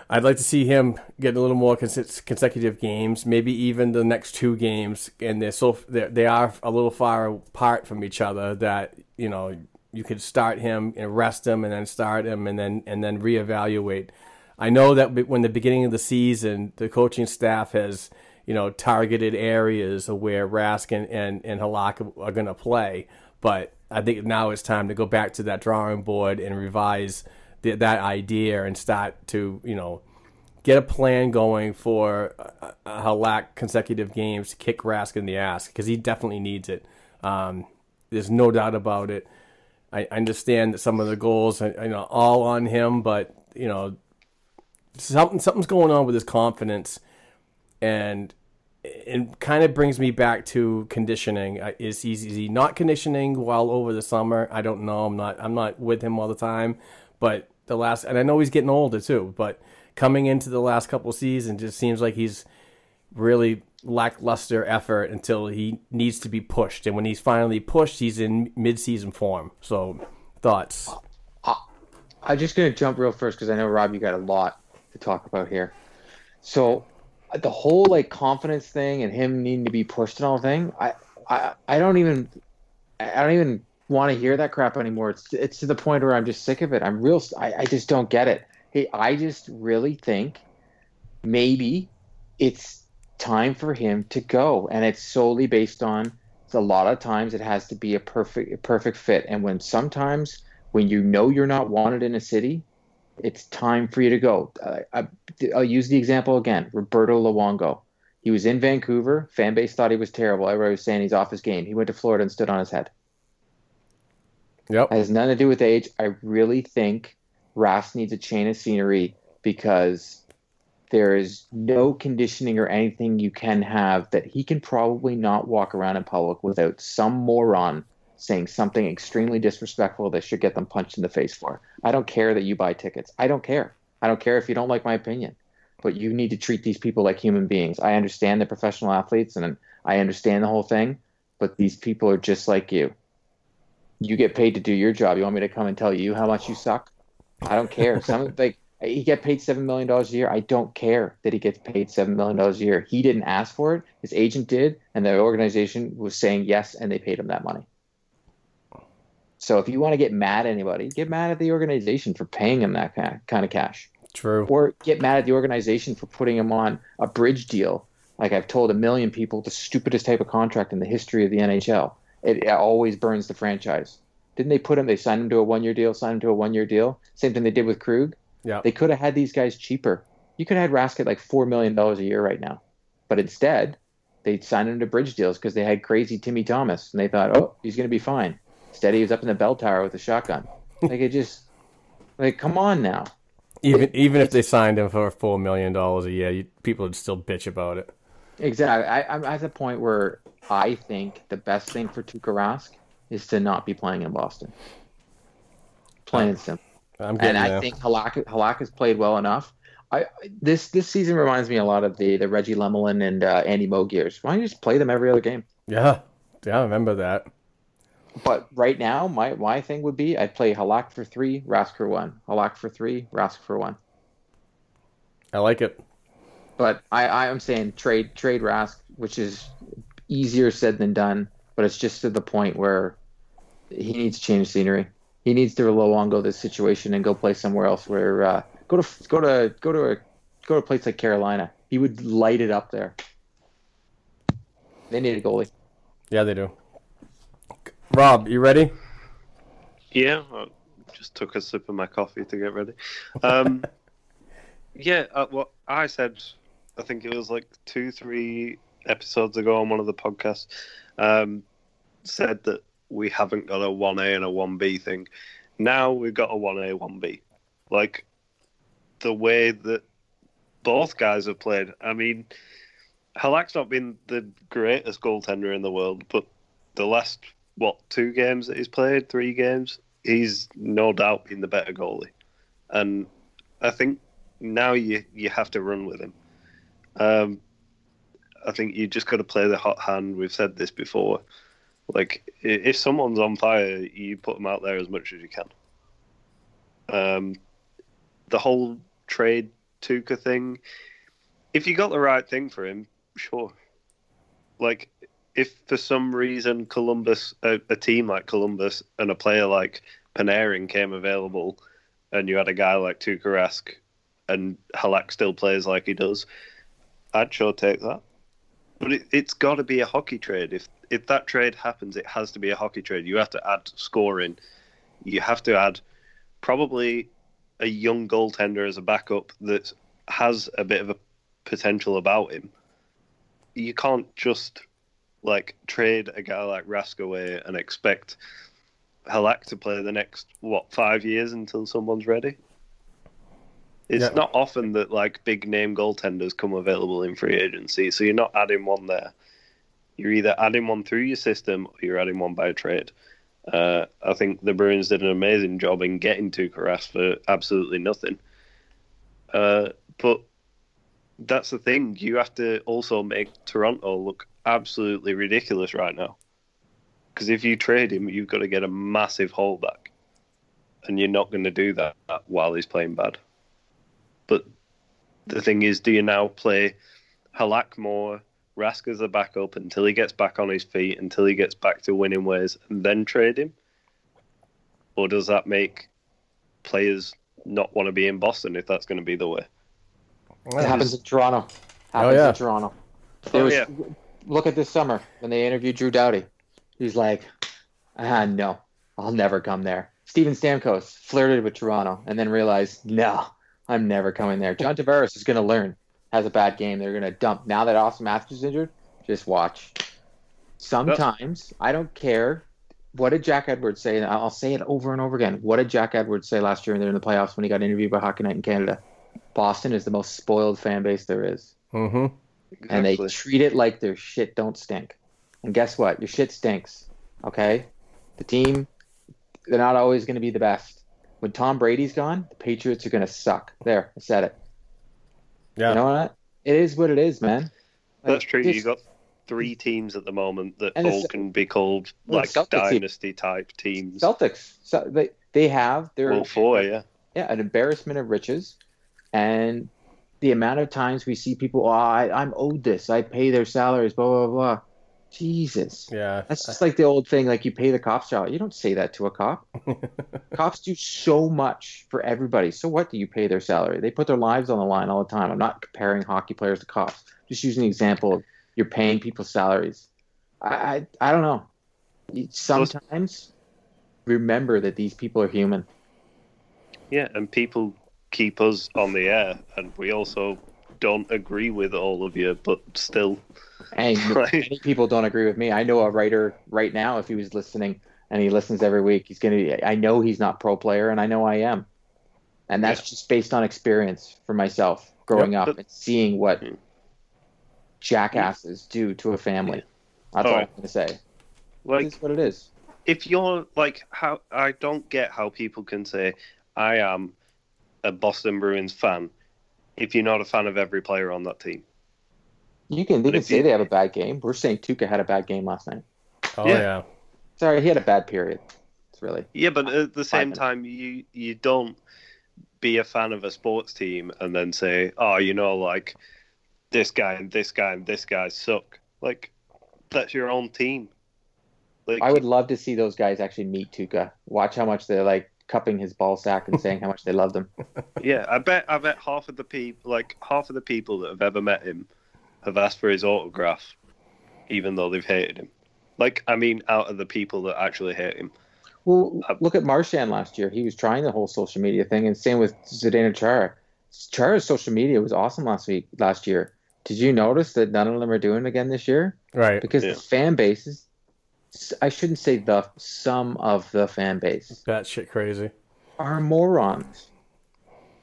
I'd like to see him get a little more cons- consecutive games, maybe even the next two games, and they're so they're, they are a little far apart from each other that you know you could start him and rest him, and then start him, and then and then reevaluate. I know that when the beginning of the season, the coaching staff has you know targeted areas where Rask and and, and Halak are going to play, but I think now it's time to go back to that drawing board and revise the, that idea and start to you know get a plan going for uh, uh, Halak consecutive games to kick Rask in the ass because he definitely needs it. Um, there's no doubt about it. I I understand that some of the goals are you know all on him, but you know something something's going on with his confidence, and it kind of brings me back to conditioning. Uh, Is he, is he not conditioning well over the summer? I don't know. I'm not I'm not with him all the time, but the last and I know he's getting older too. But coming into the last couple seasons, just seems like he's really lackluster effort until he needs to be pushed. And when he's finally pushed, he's in mid-season form. So thoughts? I'm just gonna jump real first because I know Rob, you got a lot to talk about here. So the whole like confidence thing and him needing to be pushed and all thing, I I, I don't even I don't even want to hear that crap anymore. It's it's to the point where I'm just sick of it. I'm real. I, I just don't get it. Hey, I just really think maybe it's time for him to go, and it's solely based on. A lot of times it has to be a perfect perfect fit, and when sometimes when you know you're not wanted in a city, it's time for you to go. Uh, I, I'll use the example again. Roberto Luongo. He was in Vancouver. Fan base thought he was terrible. Everybody was saying he's off his game. He went to Florida and stood on his head. Yep. It has nothing to do with age. I really think Rask needs a change of scenery because there is no conditioning or anything you can have that he can probably not walk around in public without some moron saying something extremely disrespectful that should get them punched in the face for. I don't care that you buy tickets. I don't care. I don't care if you don't like my opinion. But you need to treat these people like human beings. I understand they're professional athletes and I understand the whole thing, but these people are just like you. You get paid to do your job. You want me to come and tell you how much you suck? I don't care. Some [laughs] like he get paid seven million dollars a year. I don't care that he gets paid seven million dollars a year. He didn't ask for it. His agent did, and the organization was saying yes, and they paid him that money. So if you want to get mad at anybody, get mad at the organization for paying him that kind of cash, True. or get mad at the organization for putting him on a bridge deal. Like I've told a million people, the stupidest type of contract in the history of the NHL. It, it always burns the franchise. Didn't they put him? They signed him to a one-year deal. Signed him to a one-year deal. Same thing they did with Krug. Yeah. They could have had these guys cheaper. You could have had Rask at like four million dollars a year right now, but instead they signed him to bridge deals because they had crazy Timmy Thomas, and they thought, oh, he's going to be fine. Instead, he was up in the bell tower with a shotgun. Like it just, like, come on now. Even even if they signed him for four million dollars a year, you, people would still bitch about it. Exactly. I, I'm at the point where I think the best thing for Tuukka Rask is to not be playing in Boston. Plain and simple. I'm and I think Halak Halak has played well enough. I this this season reminds me a lot of the the Reggie Lemelin and uh, Andy Moog years. Why don't you just play them every other game? Yeah, yeah, I remember that. But right now, my my thing would be I'd play Halak for three, Rask for one. Halak for three, Rask for one. I like it. But I I'm saying trade trade Rask, which is easier said than done. But it's just to the point where he needs to change scenery. He needs to go this situation and go play somewhere else. Where uh, go to go to go to a go to a place like Carolina. He would light it up there. They need a goalie. Yeah, they do. Rob, you ready? Yeah, I just took a sip of my coffee to get ready. Um, [laughs] yeah, uh, what I said, I think it was like two, three episodes ago on one of the podcasts, um, said that we haven't got a 1A and a 1B thing. Now we've got a 1A, 1B. Like, the way that both guys have played. I mean, Halak's not been the greatest goaltender in the world, but the last what two games that he's played, three games, he's no doubt been the better goalie, and I think now you you have to run with him. Um, I think you just got to play the hot hand. We've said this before. Like if someone's on fire, you put them out there as much as you can. Um, the whole trade Tuukka thing. If you got the right thing for him, sure. Like if for some reason Columbus, a, a team like Columbus, and a player like Panarin came available, and you had a guy like Tuukka Rask, and Halak still plays like he does, I'd sure take that. But it, it's got to be a hockey trade. If if that trade happens, it has to be a hockey trade. You have to add scoring. You have to add probably a young goaltender as a backup that has a bit of a potential about him. You can't just like trade a guy like Rask away and expect Halak to play the next what five years until someone's ready. It's yeah. not often that like big name goaltenders come available in free agency, so you're not adding one there. You're either adding one through your system or you're adding one by trade. Uh, I think the Bruins did an amazing job in getting Tuukka Rask for absolutely nothing. Uh, but that's the thing. You have to also make Toronto look absolutely ridiculous right now. Because if you trade him, you've got to get a massive holdback. And you're not going to do that while he's playing bad. But the thing is, do you now play Halak more, Rask as a backup until he gets back on his feet, until he gets back to winning ways, and then trade him? Or does that make players not want to be in Boston if that's going to be the way? It happens in Toronto. Oh, happens oh, yeah. in Toronto. There oh, was, yeah look at this summer when they interviewed Drew Doughty. He's like, ah, no, I'll never come there. Steven Stamkos flirted with Toronto and then realized, no, I'm never coming there. John Tavares is going to learn. Has a bad game, they're going to dump. Now that Auston Matthews is injured, just watch. Sometimes I don't care. What did Jack Edwards say? I'll say it over and over again. What did Jack Edwards say last year in the playoffs when he got interviewed by Hockey Night in Canada? Boston is the most spoiled fan base there is. Mm-hmm. Exactly. And they treat it like their shit don't stink. And guess what? Your shit stinks. Okay? The team, they're not always going to be the best. When Tom Brady's gone, the Patriots are going to suck. There, I said it. Yeah. You know what? It is what it is, man. Like, That's true. Just, you got three teams at the moment that all can be called like dynasty type teams. Celtics. So they they have their well, four, yeah. Yeah, an embarrassment of riches, and the amount of times we see people, oh, I, I'm owed this. I pay their salaries, blah, blah, blah. Jesus. Yeah. That's just like the old thing, like you pay the cops salary. You don't say that to a cop. [laughs] cops do so much for everybody. So what do you pay their salary? They put their lives on the line all the time. I'm not comparing hockey players to cops. Just using the example of you're paying people's salaries. I, I, I don't know. Sometimes remember that these people are human. Yeah, and people keep us on the air, and we also don't agree with all of you, but still. [laughs] Many people don't agree with me. I know a writer right now, if he was listening and he listens every week, he's going to. I know he's not pro player, and I know I am, and that's yeah. just based on experience for myself growing up but, and seeing what hmm. jackasses do to a family. That's all, all I'm going to say. Like, what it is. If you're like, how I don't get how people can say I am a Boston Bruins fan if you're not a fan of every player on that team. You can they can say you, they have a bad game. We're saying Tuukka had a bad game last night. Oh yeah. yeah. Sorry, he had a bad period. It's really Yeah, but at the same time, you you don't be a fan of a sports team and then say, oh, you know, like this guy and this guy and this guy suck. Like that's your own team. Like I would love to see those guys actually meet Tuukka. Watch how much they're like cupping his ball sack and saying how much they love them. [laughs] Yeah, I bet I bet half of the people, like half of the people that have ever met him, have asked for his autograph, even though they've hated him. Like, I mean, out of the people that actually hate him. Well, uh, look at Marchand last year. He was trying the whole social media thing, and same with Zdeno Chara. Chara's social media was awesome last week, last year. Did you notice that none of them are doing it again this year? Right. Because Yeah. the fan base is, I shouldn't say the, some of the fan base That shit crazy. are morons.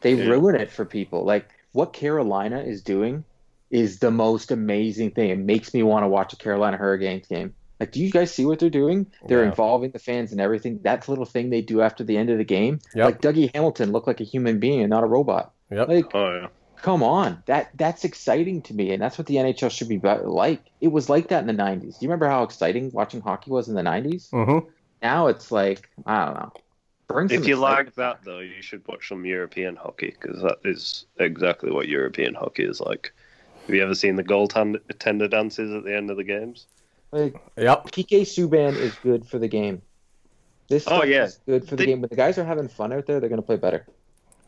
They Yeah. ruin it for people. Like what Carolina is doing is the most amazing thing. It makes me want to watch a Carolina Hurricanes game. Like, do you guys see what they're doing? They're Yeah. involving the fans and everything. That little thing they do after the end of the game, Yep. like Dougie Hamilton looked like a human being and not a robot. Yep. Like, Oh yeah. Come on, that that's exciting to me, and that's what the NHL should be like. It was like that in the '90s. Do you remember how exciting watching hockey was in the '90s? Mm-hmm. Now it's like I don't know. Bring If you excitement like that, though, you should watch some European hockey because that is exactly what European hockey is like. Have you ever seen the goaltender dances at the end of the games? Like, Yep. PK Subban is good for the game. This Oh, stuff yeah. is good for the They- game. When the guys are having fun out there, they're going to play better.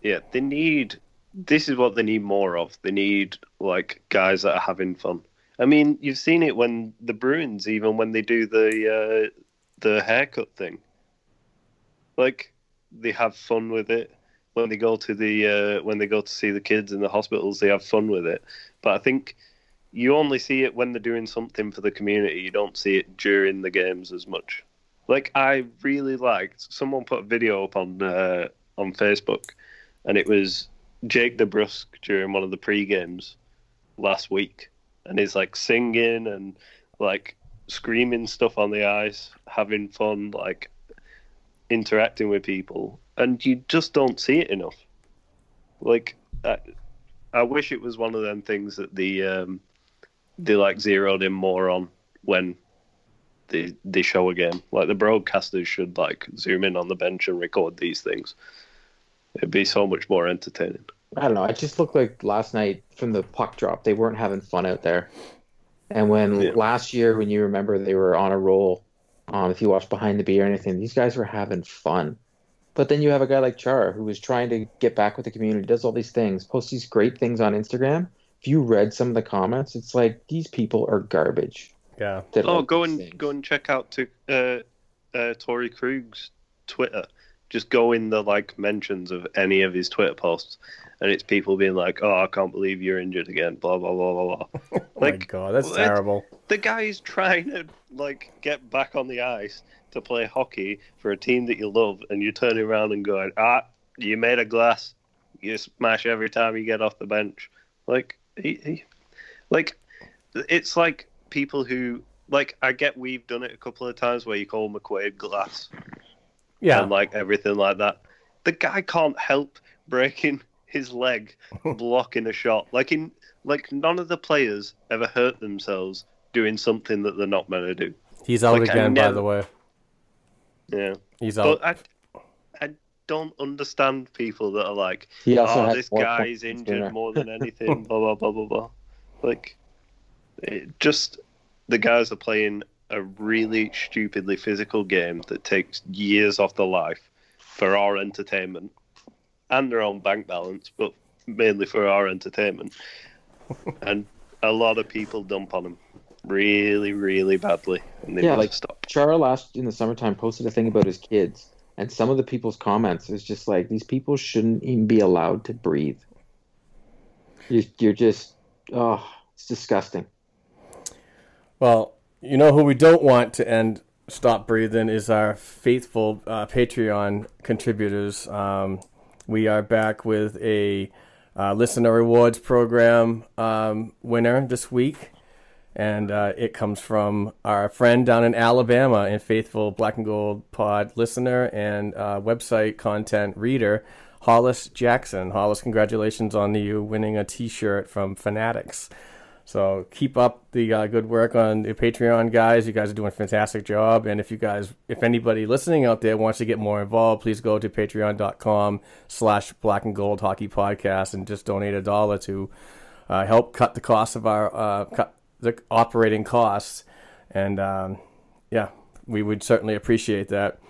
Yeah, they need. This is what they need more of. They need like guys that are having fun. I mean, you've seen it when the Bruins, even when they do the uh, the haircut thing, like they have fun with it. When they go to the uh, when they go to see the kids in the hospitals, they have fun with it. But I think you only see it when they're doing something for the community. You don't see it during the games as much. Like I really liked. Someone put a video up on uh, on Facebook, and it was Jake DeBrusk during one of the pre games last week, and he's like singing and like screaming stuff on the ice, having fun, like interacting with people, and you just don't see it enough. Like, I, I wish it was one of them things that the um, they like zeroed in more on when they they show a game. Like the broadcasters should like zoom in on the bench and record these things. It'd be so much more entertaining. I don't know. It just looked like last night from the puck drop, they weren't having fun out there. And when Yeah. last year, when you remember they were on a roll, um, if you watched Behind the B or anything, these guys were having fun. But then you have a guy like Char who was trying to get back with the community, does all these things, posts these great things on Instagram. If you read some of the comments, it's like these people are garbage. Yeah. Oh, go and things. go and check out to uh, uh, Torey Krug's Twitter. Just go in the like mentions of any of his Twitter posts, and it's people being like, "Oh, I can't believe you're injured again." Blah blah blah blah blah. [laughs] Oh my god, that's terrible. the guy's trying to like get back on the ice to play hockey for a team that you love, and you're turning around and going, "Ah, you made a glass. You smash every time you get off the bench." Like, he, he, like, it's like people who like. I get we've done it a couple of times where you call McQuaid glass Yeah. and like everything like that. The guy can't help breaking his leg [laughs] blocking a shot. Like in like none of the players ever hurt themselves doing something that they're not meant to do. He's out like, I again, by the way. Yeah. He's out. But I I don't understand people that are like, He also oh, this more guy is injured Spooner. more than [laughs] anything, blah blah blah blah blah. Like, it just the guys are playing a really stupidly physical game that takes years off their life for our entertainment and their own bank balance, but mainly for our entertainment. [laughs] and a lot of people dump on them really, really badly, and they Yeah, like stop. Char last in the summertime posted a thing about his kids, and some of the people's comments is just like these people shouldn't even be allowed to breathe. You're, you're just, oh, it's disgusting. Well, you know who we don't want to end stop breathing is our faithful uh, Patreon contributors. Um, we are back with a uh, listener rewards program um, winner this week, and uh, it comes from our friend down in Alabama and faithful Black and Gold Pod listener and uh, website content reader. Hollis Jackson. Hollis, congratulations on you winning a T-shirt from Fanatics. So keep up the uh, good work on the Patreon guys. You guys are doing a fantastic job. And if you guys, if anybody listening out there wants to get more involved, please go to patreon.com slash black and gold hockey podcast and just donate a dollar to uh, help cut the cost of our, uh, cut the operating costs. And um, yeah, we would certainly appreciate that.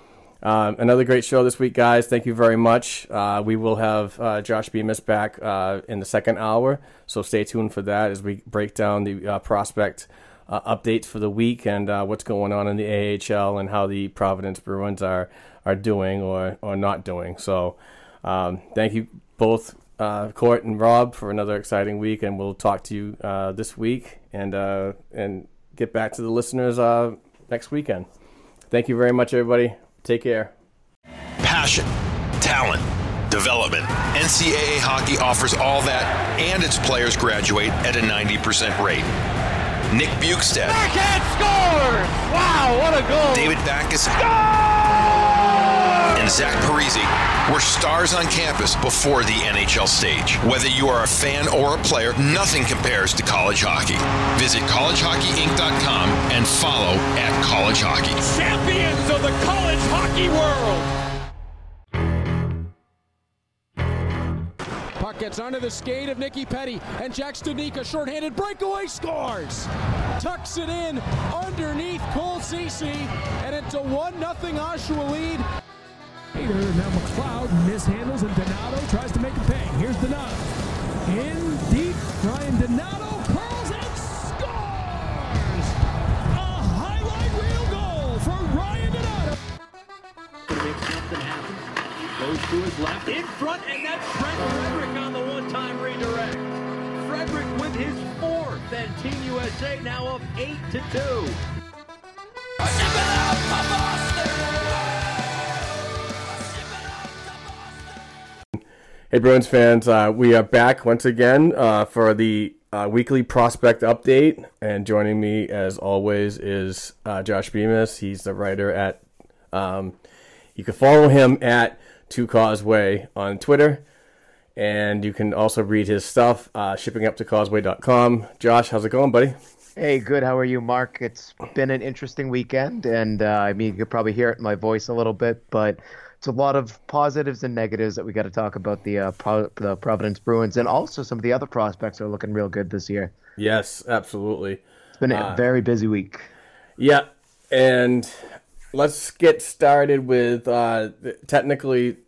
Um, another great show this week, guys. Thank you very much. Uh, we will have uh, Josh Bemis back uh, in the second hour, so stay tuned for that as we break down the uh, prospect uh, updates for the week and uh, what's going on in the AHL and how the Providence Bruins are are doing or or not doing. So, um, thank you both, Court and Rob, for another exciting week, and we'll talk to you this week and and get back to the listeners next weekend. Thank you very much, everybody. Take care. Passion, talent, development. NCAA hockey offers all that, and its players graduate at a 90% rate. Nick Bjugstad. Backhand score! Wow, what a goal! David Backes. And Zach Parise were stars on campus before the NHL stage. Whether you are a fan or a player, nothing compares to college hockey. Visit collegehockeyinc.com and follow at college hockey. Champions of the college hockey world! Puck gets under the skate of Nicky Petty, and Jack Studnicka, shorthanded breakaway, scores! Tucks it in underneath Cole Ceci, and it's a 1 0 Oshawa lead. Now McLeod mishandles, and Donato tries to make a pay. Here's Donato. In deep, Ryan Donato curls and scores! A highlight reel goal for Ryan Donato. Make something happen. Goes to his left, in front, and that's Trent Frederic on the one-time redirect. Frederic with his fourth, and Team USA now up eight to two. Hey, Bruins fans, uh, we are back once again uh, for the uh, weekly prospect update. And joining me, as always, is uh, Josh Bemis. He's the writer at, um, you can follow him at Two Causeway on Twitter. And you can also read his stuff, uh, shipping up to causeway.com. Josh, how's it going, buddy? Hey, good. How are you, Mark? It's been an interesting weekend, and uh, I mean, you could probably hear it in my voice a little bit, but it's a lot of positives and negatives that we got to talk about the uh, Pro- the Providence Bruins, and also some of the other prospects are looking real good this year. Yes, absolutely. It's been a very busy week. Yeah, and let's get started with uh, technically.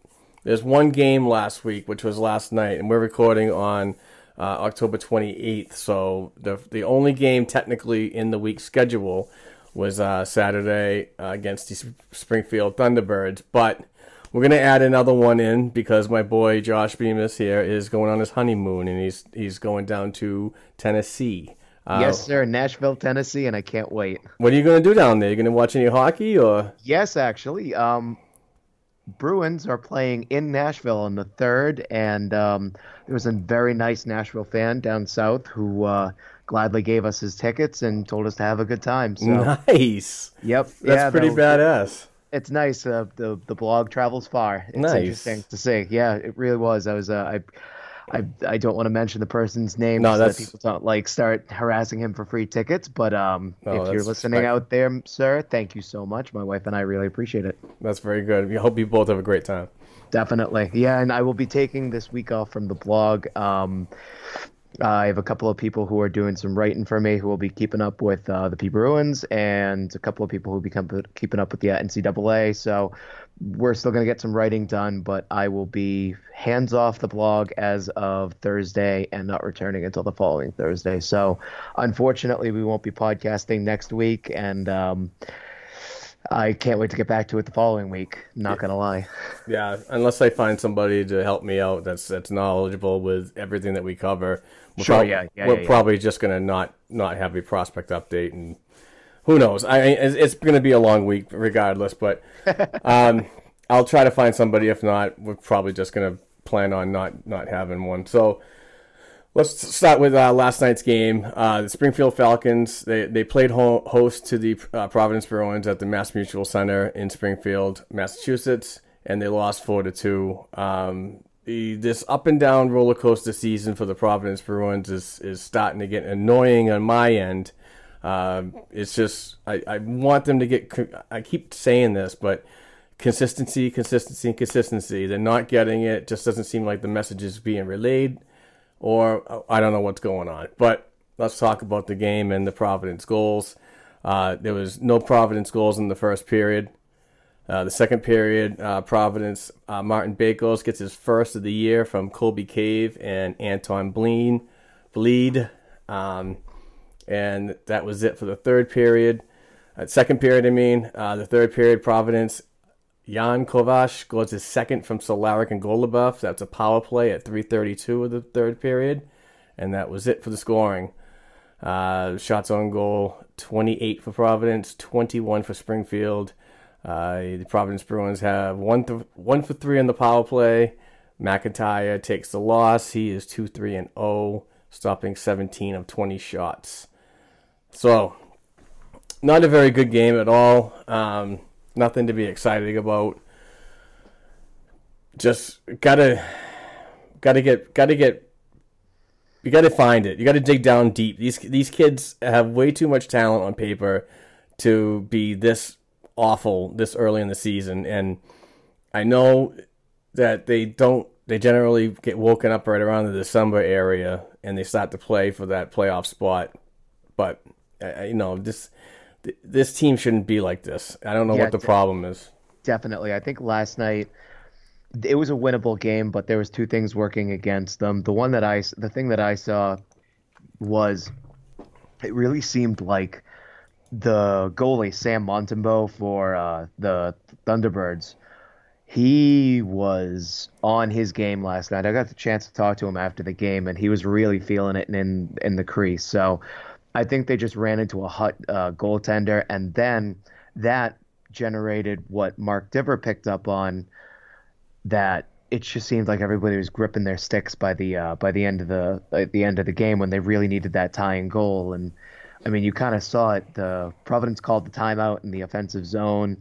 There's one game last week, which was last night, and we're recording on uh, October 28th. So the the only game technically in the week schedule was uh, Saturday uh, against the Springfield Thunderbirds, but we're gonna add another one in because my boy Josh Bemis here is going on his honeymoon, and he's he's going down to Tennessee. Uh, yes, sir. Nashville, Tennessee, and I can't wait. What are you gonna do down there? You gonna watch any hockey or? Yes, actually. Um, Bruins are playing in Nashville on the third, and um, there was a very nice Nashville fan down south who uh, gladly gave us his tickets and told us to have a good time. So nice. Yep. That's yeah, pretty badass. It's nice. Uh, the the blog travels far. It's Nice. interesting to see. Yeah, it really was. I was. Uh, I, I I don't want to mention the person's name No, so that's- that people don't like start harassing him for free tickets. But um, No, if you're listening respect- out there, sir, thank you so much. My wife and I really appreciate it. That's very good. We hope you both have a great time. Definitely. Yeah, and I will be taking this week off from the blog. Um, I have a couple of people who are doing some writing for me who will be keeping up with uh, the P Bruins, and a couple of people who will be com- keeping up with the NCAA. So we're still going to get some writing done, but I will be hands off the blog as of Thursday and not returning until the following Thursday. So unfortunately, we won't be podcasting next week, and um, I can't wait to get back to it the following week. Not going to lie. Yeah, unless I find somebody to help me out that's that's knowledgeable with everything that we cover. We're Sure, prob- yeah, yeah, We're yeah, yeah. probably just gonna not not have a prospect update, and who knows? I it's, it's gonna be a long week regardless. But [laughs] um, I'll try to find somebody. If not, we're probably just gonna plan on not not having one. So. Let's start with uh, last night's game. Uh, the Springfield Falcons they they played ho- host to the uh, Providence Bruins at the Mass Mutual Center in Springfield, Massachusetts, and they lost four to two. Um, this up and down roller coaster season for the Providence Bruins is is starting to get annoying on my end. Um, it's just I, I want them to get. I keep saying this, but consistency, consistency, consistency. They're not getting it. Just doesn't seem like the message is being relayed, or I don't know what's going on. But let's talk about the game and the Providence goals. Uh, there was no Providence goals in the first period. Uh, the second period, uh, Providence, uh, Martin Bakos gets his first of the year from Colby Cave and Anton Bleen, Blidh. Um, and that was it for the third period. Uh, second period, I mean, uh, the third period, Providence, Jan Kovar scores his second from Solarik and Goloubef. That's a power play at 3:32 of the third period, and that was it for the scoring. Uh, shots on goal, 28 for Providence, 21 for Springfield. Uh, the Providence Bruins have one th- one for three on the power play. McIntyre takes the loss. He is two three and zero, oh, stopping 17 of 20 shots. So, not a very good game at all. Um, nothing to be excited about. Just gotta gotta get gotta get you got to find it. You got to dig down deep. These these kids have way too much talent on paper to be this awful this early in the season. And I know that they don't. They generally get woken up right around the December area, and they start to play for that playoff spot. But you know this this team shouldn't be like this. I don't know yeah, what the problem is. Definitely, I think last night it was a winnable game, but there was two things working against them. The one that I, the thing that I saw was, it really seemed like the goalie Sam Montembeault for uh, the Thunderbirds. He was on his game last night. I got the chance to talk to him after the game, and he was really feeling it in in the crease. So, I think they just ran into a hot uh, goaltender, and then that generated what Mark Diver picked up on that it just seemed like everybody was gripping their sticks by the uh, by the end of the at the end of the game when they really needed that tying goal. And I mean, you kind of saw it. The Providence called the timeout in the offensive zone.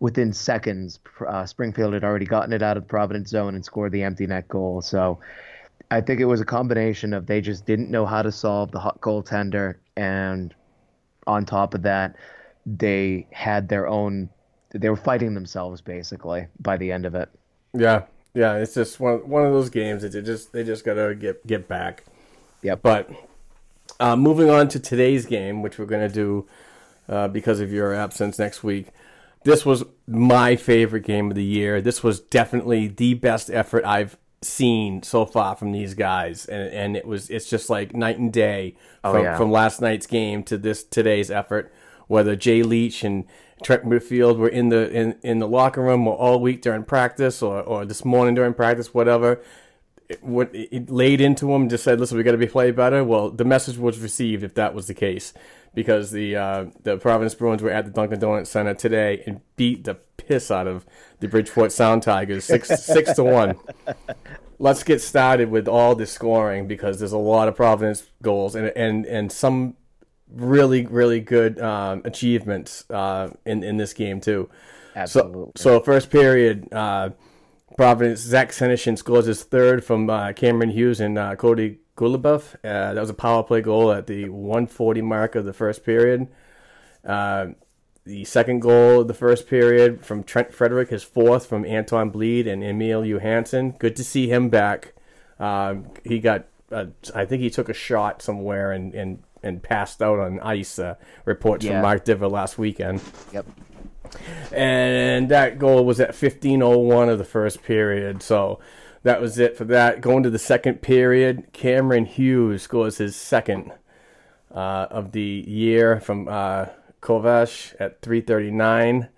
Within seconds, uh, Springfield had already gotten it out of the Providence zone and scored the empty net goal. So I think it was a combination of they just didn't know how to solve the hot goaltender, and on top of that, they had their own. They were fighting themselves basically by the end of it. Yeah, yeah, it's just one one of those games that they just they just gotta get get back. Yeah, but uh, moving on to today's game, which we're gonna do uh, because of your absence next week. This was my favorite game of the year. This was definitely the best effort I've seen so far from these guys, and and it was it's just like night and day oh, from, yeah. from last night's game to this today's effort. Whether Jay Leach and Trent Whitfield were in the in, in the locker room or all week during practice or, or this morning during practice, whatever. What it laid into them, just said, "Listen, we got to be play better." Well, the message was received if that was the case, because the uh, the Providence Bruins were at the Dunkin' Donuts Center today and beat the piss out of the Bridgeport Sound Tigers six [laughs] six to one. Let's get started with all the scoring because there's a lot of Providence goals and and and some really really good um, achievements uh, in in this game too. Absolutely. So, so first period, uh, Providence Zach Senyshyn scores his third from uh, Cameron Hughes and uh, Cody Goloubef. Uh, that was a power play goal at the 140 mark of the first period. Uh, the second goal of the first period from Trent Frederic, his fourth from Anton Blidh and Emil Johansson. Good to see him back. he got, I think he took a shot somewhere and, and and passed out on ice. Uh, reports yeah. from Mark Diver last weekend. Yep. And that goal was at 15:01 of the first period. So that was it for that. Going to the second period, Cameron Hughes scores his second uh, of the year from uh, Kovar at 3:39.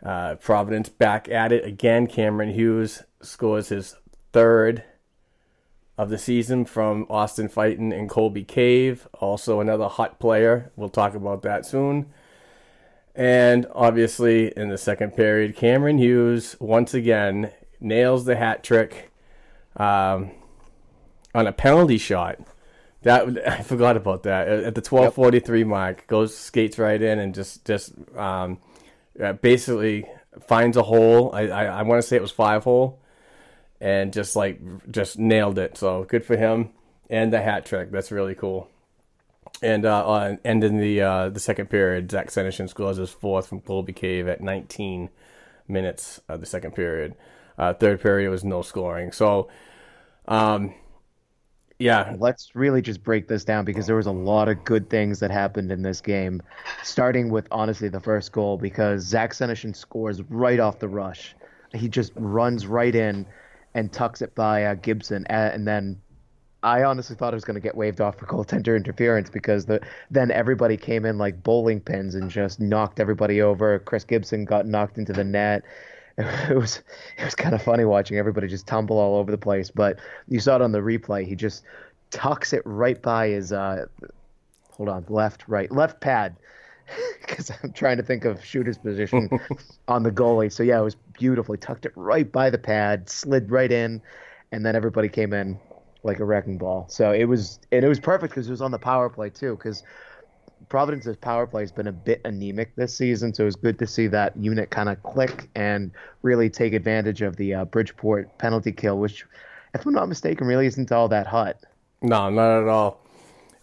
Uh, Providence back at it again. Cameron Hughes scores his third of the season from Austin Fighton and Colby Cave, also another hot player. We'll talk about that soon. And obviously, in the second period, Cameron Hughes once again nails the hat trick um, on a penalty shot. That [laughs] I forgot about that at the twelve forty three mark. Goes skates right in and just just um, uh, basically finds a hole. I I, I want to say it was five hole and just like just nailed it. So good for him and the hat trick. That's really cool. And uh, on ending the uh, the second period, Zach Senyshyn scores his fourth from Colby Cave at 19 minutes of the second period. Uh, third period was no scoring. So, um, yeah. Let's really just break this down because there was a lot of good things that happened in this game, starting with honestly the first goal because Zach Senyshyn scores right off the rush. He just runs right in and tucks it by uh, Gibson, and then I honestly thought it was going to get waved off for goaltender interference because the then everybody came in like bowling pins and just knocked everybody over. Chris Gibson got knocked into the net. [laughs] It was it was kind of funny watching everybody just tumble all over the place. But you saw it on the replay. He just tucks it right by his uh, hold on left right left pad [laughs] because I'm trying to think of shooter's position [laughs] on the goalie. So yeah, it was beautiful. He tucked it right by the pad, slid right in, and then everybody came in like a wrecking ball. So it was and it was perfect because it was on the power play too. Because Providence's power play has been a bit anemic this season, so it was good to see that unit kind of click and really take advantage of the uh, Bridgeport penalty kill, which, if I'm not mistaken, really isn't all that hot. No, not at all.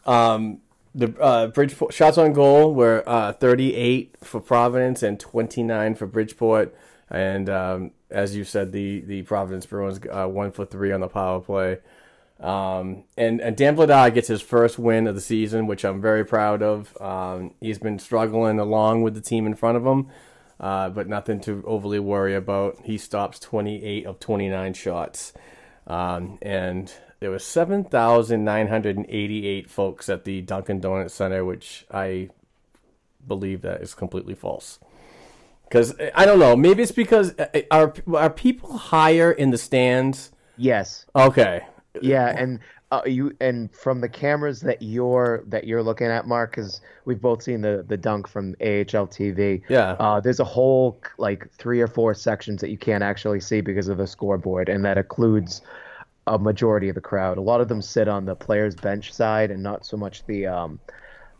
Um, the uh, Bridgeport shots on goal were uh, 38 for Providence and 29 for Bridgeport, and um, as you said, the the Providence Bruins uh, one for three on the power play. Um, and, and Dan Vladar gets his first win of the season, which I'm very proud of. Um, he's been struggling along with the team in front of him, uh, but nothing to overly worry about. He stops 28 of 29 shots. Um, and there was 7,988 folks at the Dunkin' Donuts Center, which I believe that is completely false. Because I don't know, maybe it's because uh, are are people higher in the stands? Yes. Okay. Yeah, and uh, you and from the cameras that you're that you're looking at, Mark, because we've both seen the the dunk from AHL TV. Yeah. Uh, there's a whole like three or four sections that you can't actually see because of the scoreboard, and that includes a majority of the crowd. A lot of them sit on the players' bench side, and not so much the um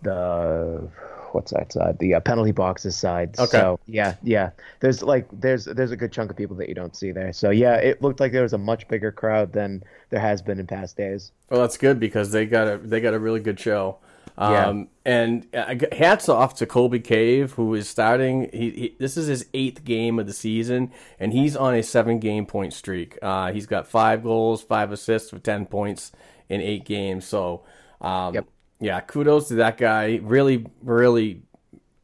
the what's that side? The uh, penalty boxes side. Okay. So yeah, yeah. There's like there's there's a good chunk of people that you don't see there. So yeah, it looked like there was a much bigger crowd than there has been in past days. Well, that's good because they got a they got a really good show. Yeah. Um, and uh, hats off to Colby Cave, who is starting. He, he, this is his eighth game of the season, and he's on a seven game point streak. Uh, he's got five goals, five assists for ten points in eight games. So, um, Yep. Yeah, kudos to that guy. Really, really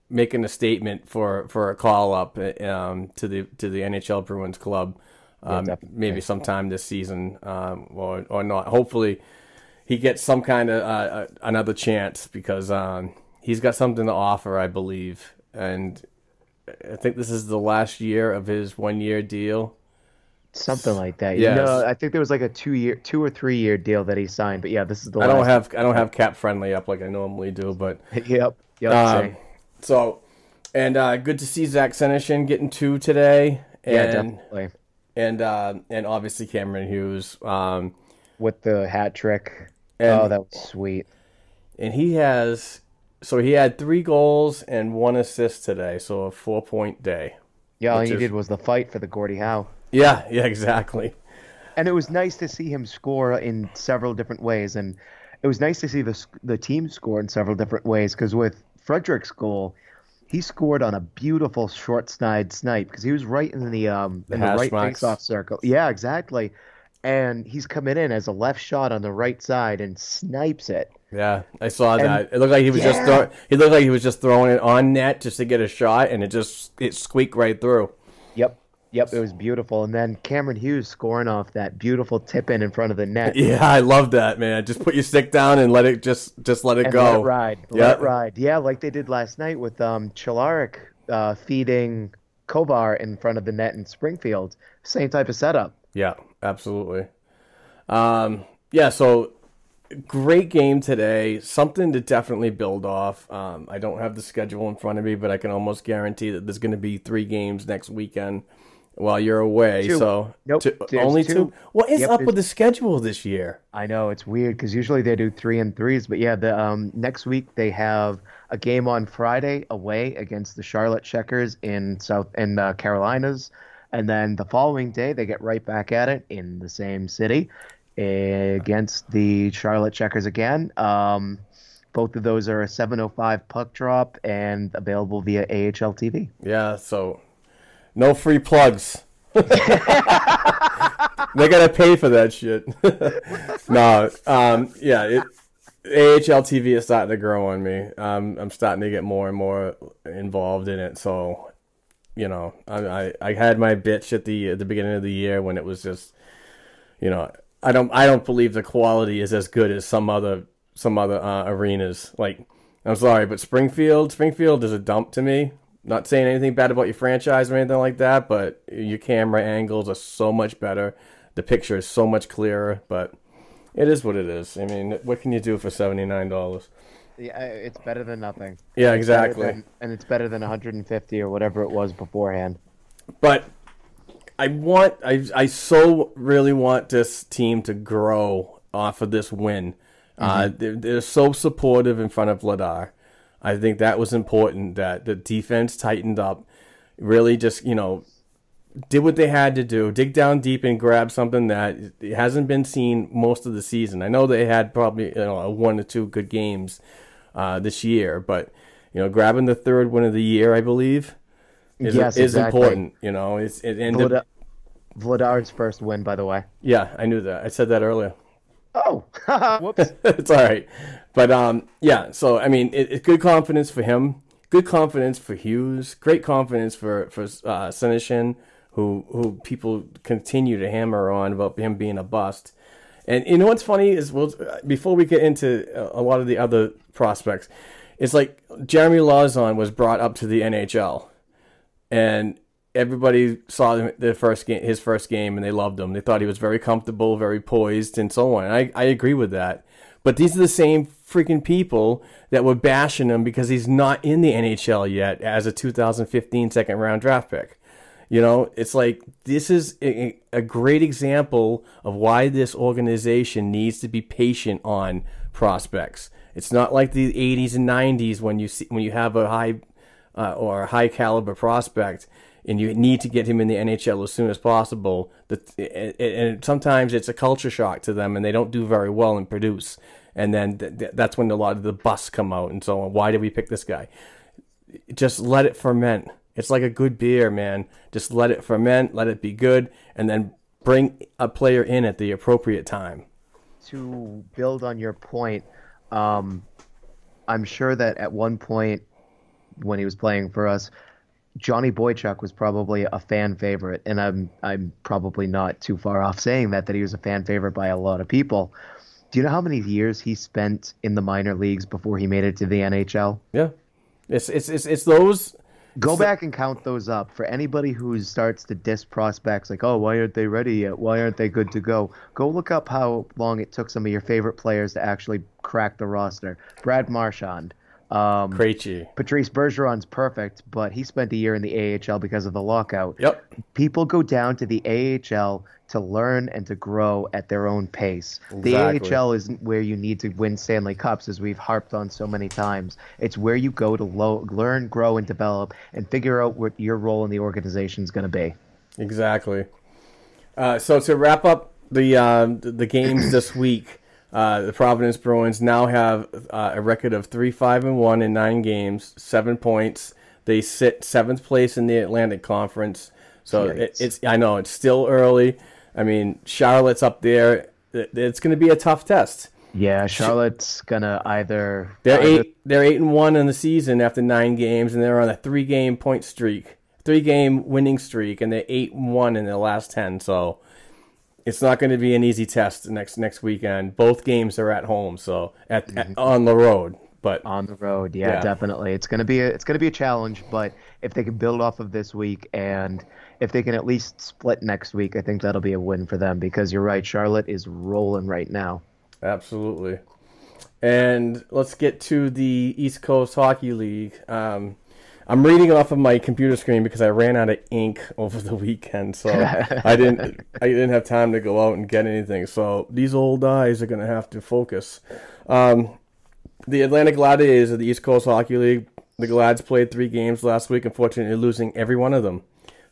making a statement for, for a call up um, to the to the NHL Bruins club. Um, definitely. maybe sometime this season, um, or or not. Hopefully, he gets some kind of uh, uh, another chance because um, he's got something to offer, I believe, and I think this is the last year of his one year deal. Something like that. Yes. No, I think there was like a two year, two or three year deal that he signed. But yeah, this is the. I don't have I don't have cap friendly up like I normally do, but [laughs] Yep. Yep. um, so and uh, good to see Zach Senyshyn getting two today. And, yeah, definitely. and uh, and obviously Cameron Hughes. Um, With the hat trick. And- oh, that was sweet. and he has so he had three goals and one assist today, so a four point day. Yeah, all he is- did was the fight for the Gordie Howe. Yeah, yeah, exactly. and it was nice to see him score in several different ways, and it was nice to see the the team score in several different ways. Because with Frederic's goal, he scored on a beautiful short snide snipe because he was right in the um in the right marks. face-off circle. Yeah, exactly. And he's coming in as a left shot on the right side and snipes it. Yeah, I saw And- that. It looked like he was just throw, he looked like he was just throwing it on net just to get a shot, and it just it squeaked right through. Yep. Yep, it was beautiful. And then Cameron Hughes scoring off that beautiful tip in in front of the net. [laughs] Yeah, I love that man. Just put your stick down and let it just just let it and go. let it ride. Let it ride. Yeah, like they did last night with um Chalarik uh, feeding Kovar in front of the net in Springfield. Same type of setup. Yeah, absolutely. Um, yeah, so great game today. Something to definitely build off. Um, I don't have the schedule in front of me, but I can almost guarantee that there's going to be three games next weekend while you're away. Two. So Nope, two- only two. two. What is Yep, up with the schedule this year? I know it's weird because usually they do three and threes, but yeah, the um, next week they have a game on Friday away against the Charlotte Checkers in South in uh, Carolinas. And then the following day, they get right back at it in the same city against the Charlotte Checkers again. Um, both of those are a 7:05 puck drop and available via AHL TV. Yeah, so no free plugs. [laughs] they gotta pay for that shit. [laughs] no, um, yeah, it, AHL TV is starting to grow on me. Um, I'm starting to get more and more involved in it. So, you know, I, I, I had my bitch at the at the beginning of the year when it was just, you know, I don't I don't believe the quality is as good as some other some other uh, arenas. Like, I'm sorry, but Springfield Springfield is a dump to me. Not saying anything bad about your franchise or anything like that, but your camera angles are so much better. The picture is so much clearer, but it is what it is. I mean, what can you do for seventy nine dollars? Yeah, it's better than nothing. Yeah, It's exactly. than- and it's better than 150 or whatever it was beforehand. But I want, I, I so really want this team to grow off of this win. Uh, Mhm. they're, they're so supportive in front of Vladar. I think that was important that the defense tightened up, really just, you know, did what they had to do, dig down deep and grab something that hasn't been seen most of the season. I know they had probably you know one or two good games uh, this year, but you know, grabbing the third win of the year, I believe, is Yes, is exactly. important. You know, it's it ended. Vlada- Vladar's first win, by the way. Yeah, I knew that. I said that earlier. Oh, [laughs] whoops. [laughs] it's all right, but um, yeah. So I mean, it, it's good confidence for him. Good confidence for Hughes. Great confidence for for uh, Senyshyn, who who people continue to hammer on about him being a bust. And you know what's funny is well, before we get into a a lot of the other prospects, it's like Jeremy Lauzon was brought up to the NHL, and everybody saw the first game, his first game, and they loved him. They thought he was very comfortable, very poised, and so on. I I agree with that. But these are the same freaking people that were bashing him because he's not in the NHL yet as a 2015 second round draft pick. You know, it's like this is a, a great example of why this organization needs to be patient on prospects. It's not like the 80s and 90s when you see when you have a high uh, or a high caliber prospect and you need to get him in the NHL as soon as possible. And, sometimes it's a culture shock to them and they don't do very well and produce. And then th- th- that's when a lot of the busts come out and so on. Why did we pick this guy? just let it ferment. It's like a good beer, man. Just let it ferment, let it be good, and then bring a player in at the appropriate time. to build on your point, um, I'm sure that at one point when he was playing for us, Johnny Boychuk was probably a fan favorite, and I'm I'm probably not too far off saying that that he was a fan favorite by a lot of people. Do you know how many years he spent in the minor leagues before he made it to the NHL? Yeah, it's it's it's, it's those. Go back and count those up for anybody who starts to diss prospects like, oh, why aren't they ready yet? Why aren't they good to go? Go look up how long it took some of your favorite players to actually crack the roster. Brad Marchand. Um, Krejci. Patrice Bergeron's perfect, but he spent a year in the AHL because of the lockout. Yep. People go down to the AHL to learn and to grow at their own pace. Exactly. The AHL isn't where you need to win Stanley Cups, as we've harped on so many times. It's where you go to lo- learn, grow, and develop, and figure out what your role in the organization is going to be. Exactly. Uh, so to wrap up the the the games this week, uh, the Providence Bruins now have uh, a record of three five and one in nine games, seven points. They sit seventh place in the Atlantic Conference. So it, it's I know it's still early. I mean Charlotte's up there. It- It's going to be a tough test. Yeah, Charlotte's gonna either They're either- eight. They're eight and one in the season after nine games, and they're on a three-game point streak, three-game winning streak, and they're eight and one in their last ten. So it's not going to be an easy test next next weekend. Both games are at home, so at, at- on the road. But on the road, yeah, Yeah. definitely. It's gonna be a, it's gonna be a challenge, but if they can build off of this week and if they can at least split next week, I think that'll be a win for them because you're right, Charlotte is rolling right now. Absolutely. And let's get to the East Coast Hockey League. Um, I'm reading off of my computer screen because I ran out of ink [laughs] over the weekend, so [laughs] I didn't I didn't have time to go out and get anything. So these old eyes are going to have to focus. Um, the Atlanta Gladiators of the East Coast Hockey League. The Glads played three games last week, unfortunately losing every one of them.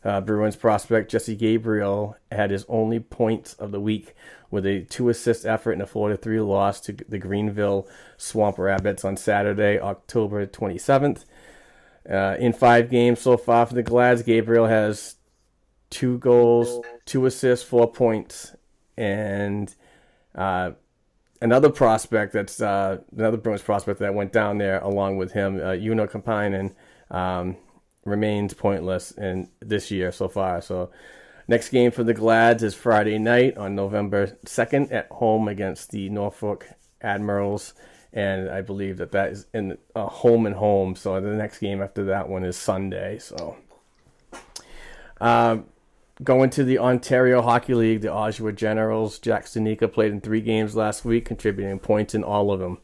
Uh, Bruins prospect Jesse Gabrielle had his only points of the week with a two assist effort in a 4 3 loss to the Greenville Swamp Rabbits on Saturday, October 27th. Uh, in five games so far for the Glads, Gabrielle has two goals, two assists, four points, and uh, another prospect that's uh, another Bruins prospect that went down there along with him, uh, Joona Koppanen, um, remains pointless in this year so far. So next game for the Glads is Friday night on November 2nd at home against the Norfolk Admirals. And I believe that that is in a home and home. So the next game after that one is Sunday. So um, going to the Ontario Hockey League, the Oshawa Generals, Jack Studnicka played in three games last week, contributing points in all of them.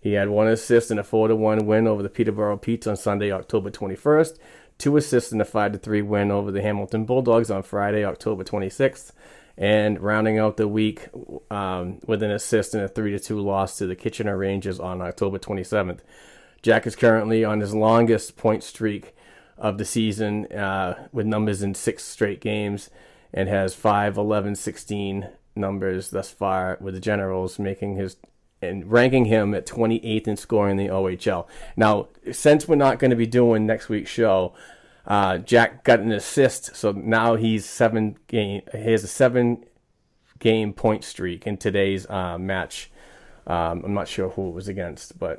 He had one assist in a 4 1 win over the Peterborough Petes on Sunday, October 21st, two assists in a 5 3 win over the Hamilton Bulldogs on Friday, October 26th, and rounding out the week um, with an assist in a 3 to 2 loss to the Kitchener Rangers on October 27th. Jack is currently on his longest point streak of the season uh, with numbers in six straight games and has 5, 11, 16 numbers thus far with the Generals, making his and ranking him at 28th in scoring in the OHL. Now, since we're not going to be doing next week's show, uh, Jack got an assist, so now he's seven game. He has a seven game point streak in today's uh, match. Um, I'm not sure who it was against, but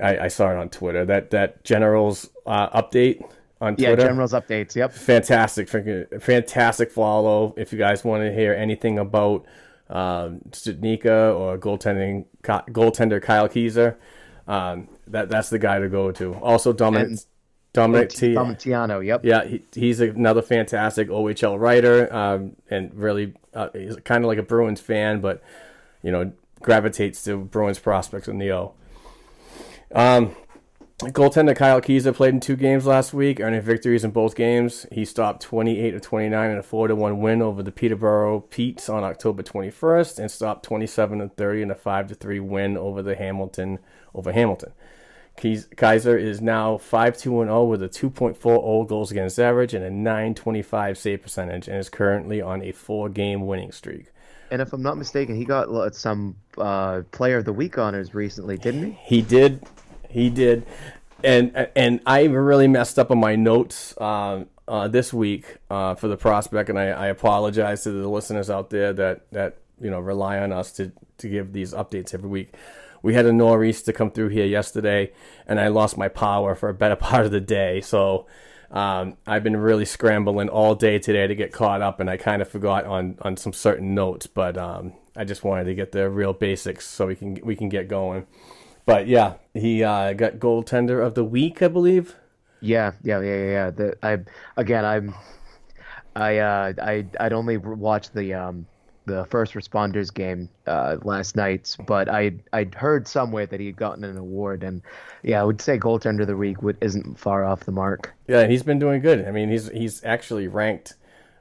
I, I saw it on Twitter. That that Generals uh, update on Twitter. Yeah, Generals updates. Yep. Fantastic, fantastic follow. If you guys want to hear anything about um, or goaltending goaltender Kyle Keyser, um, that that's the guy to go to. Also, Dominic And- Dominic T-. Domitiano, yep. Yeah, he, he's another fantastic OHL writer, um, and really uh, he's kind of like a Bruins fan, but you know gravitates to Bruins prospects in the O. Um, goaltender Kyle Keyser played in two games last week, earning victories in both games. He stopped 28 of 29 in a 4 1 win over the Peterborough Petes on October 21st, and stopped 27 of 30 in a 5 3 win over the Hamilton over Hamilton. Keyser is now 5 2 0 with a 2.40 goals against average and a 925 save percentage, and is currently on a four game winning streak. And if I'm not mistaken, he got some uh, Player of the Week honors recently, didn't he? He did, he did, and and I really messed up on my notes um, uh, this week uh, for the prospect, and I, I apologize to the listeners out there that that you know rely on us to to give these updates every week. We had a nor'easter come through here yesterday, and I lost my power for a better [laughs] part of the day. So um, I've been really scrambling all day today to get caught up, and I kind of forgot on, on some certain notes. But um, I just wanted to get the real basics so we can we can get going. But yeah, he uh, got goaltender of the week, I believe. Yeah, yeah, yeah, yeah. The, I again, I'm, I, uh, I, I'd only watched the um, the first responders game uh, last night, but I, I'd heard somewhere that he had gotten an award, and yeah, I would say goaltender of the week would, isn't far off the mark. Yeah, he's been doing good. I mean, he's he's actually ranked,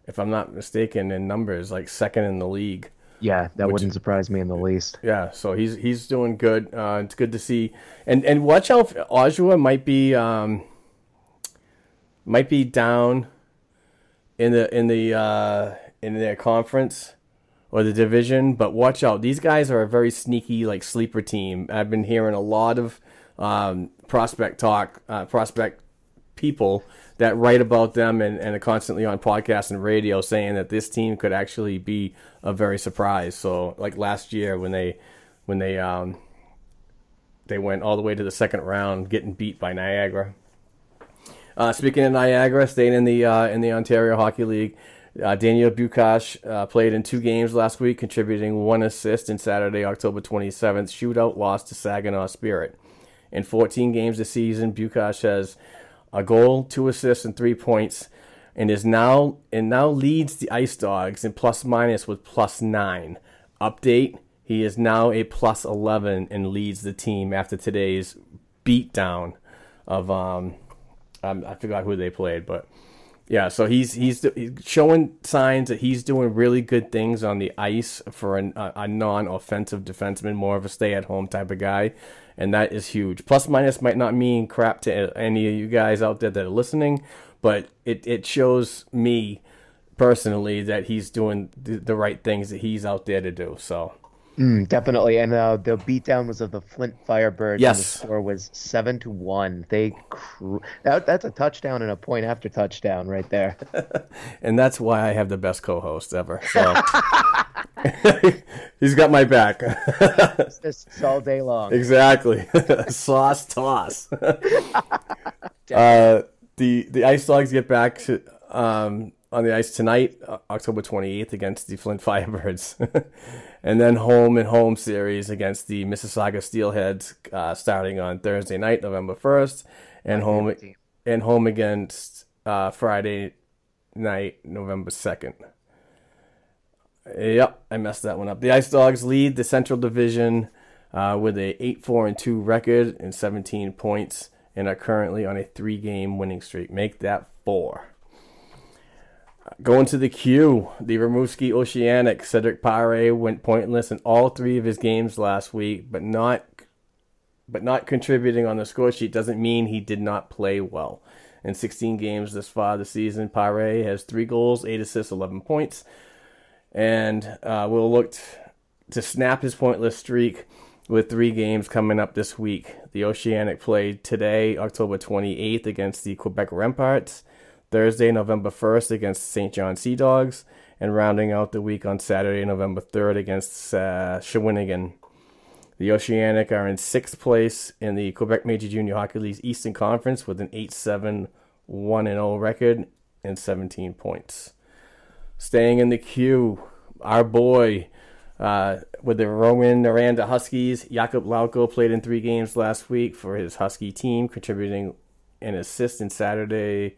if I'm not mistaken, in numbers like second in the league. Yeah, that Which- wouldn't surprise me in the least. Yeah, so he's he's doing good. Uh, it's good to see, and and watch out. Oshawa might be um, might be down in the in the uh, in their conference or the division, but watch out. These guys are a very sneaky like sleeper team. I've been hearing a lot of um, prospect talk, uh, prospect people that write about them and, and are constantly on podcasts and radio saying that this team could actually be a very surprise. So like last year when they when they um they went all the way to the second round getting beat by Niagara. Uh, speaking of Niagara, staying in the uh, in the Ontario Hockey League, uh, Daniel Bukac uh, played in two games last week, contributing one assist in Saturday, October 27th shootout loss to Saginaw Spirit. In 14 games this season, Bukac has a goal, two assists, and three points, and is now and now leads the Ice Dogs in plus minus with plus nine. Update: He is now a plus 11 and leads the team after today's beatdown of um, um I forgot who they played, but yeah, so he's he's showing signs that he's doing really good things on the ice for an, a, a non-offensive defenseman, more of a stay-at-home type of guy, and that is huge. Plus minus might not mean crap to any of you guys out there that are listening, but it, it shows me personally that he's doing the, the right things that he's out there to do. So Mm, definitely, and uh, the beatdown was of the Flint Firebirds. and Yes. the score was seven to one. They cr- that, that's a touchdown and a point after touchdown right there. [laughs] and that's why I have the best co-host ever. So [laughs] he's got my back. Assists all day long. exactly. [laughs] Sauce toss. uh, the the Ice Dogs get back to, um, on the ice tonight, uh, October 28th, against the Flint [laughs] Firebirds, and then home and home series against the Mississauga Steelheads, uh, starting on Thursday night, November 1st, and home and home against uh, Friday night, November 2nd. Yep, I messed that one up. The Ice Dogs lead the Central Division uh, with a 8 4 and 2 record and 17 points and are currently on a three game winning streak. Make that four. Going to the queue, the Rimouski Oceanic. Cedric Pare went pointless in all three of his games last week, but not but not contributing on the score sheet doesn't mean he did not play well. In 16 games this far this season, Pare has three goals, eight assists, 11 points, and uh, will look to snap his pointless streak with three games coming up this week. The Oceanic played today, October 28th, against the Quebec Remparts, Thursday, November 1st, against St. John Sea Dogs, and rounding out the week on Saturday, November 3rd, against uh, Shawinigan. The Oceanic are in sixth place in the Quebec Major Junior Hockey League's Eastern Conference with an 8 7 1 0 record and 17 points. Staying in the queue, our boy uh, with the Rouyn-Noranda Huskies, Jakub Lauko played in three games last week for his Husky team, contributing an assist in Saturday.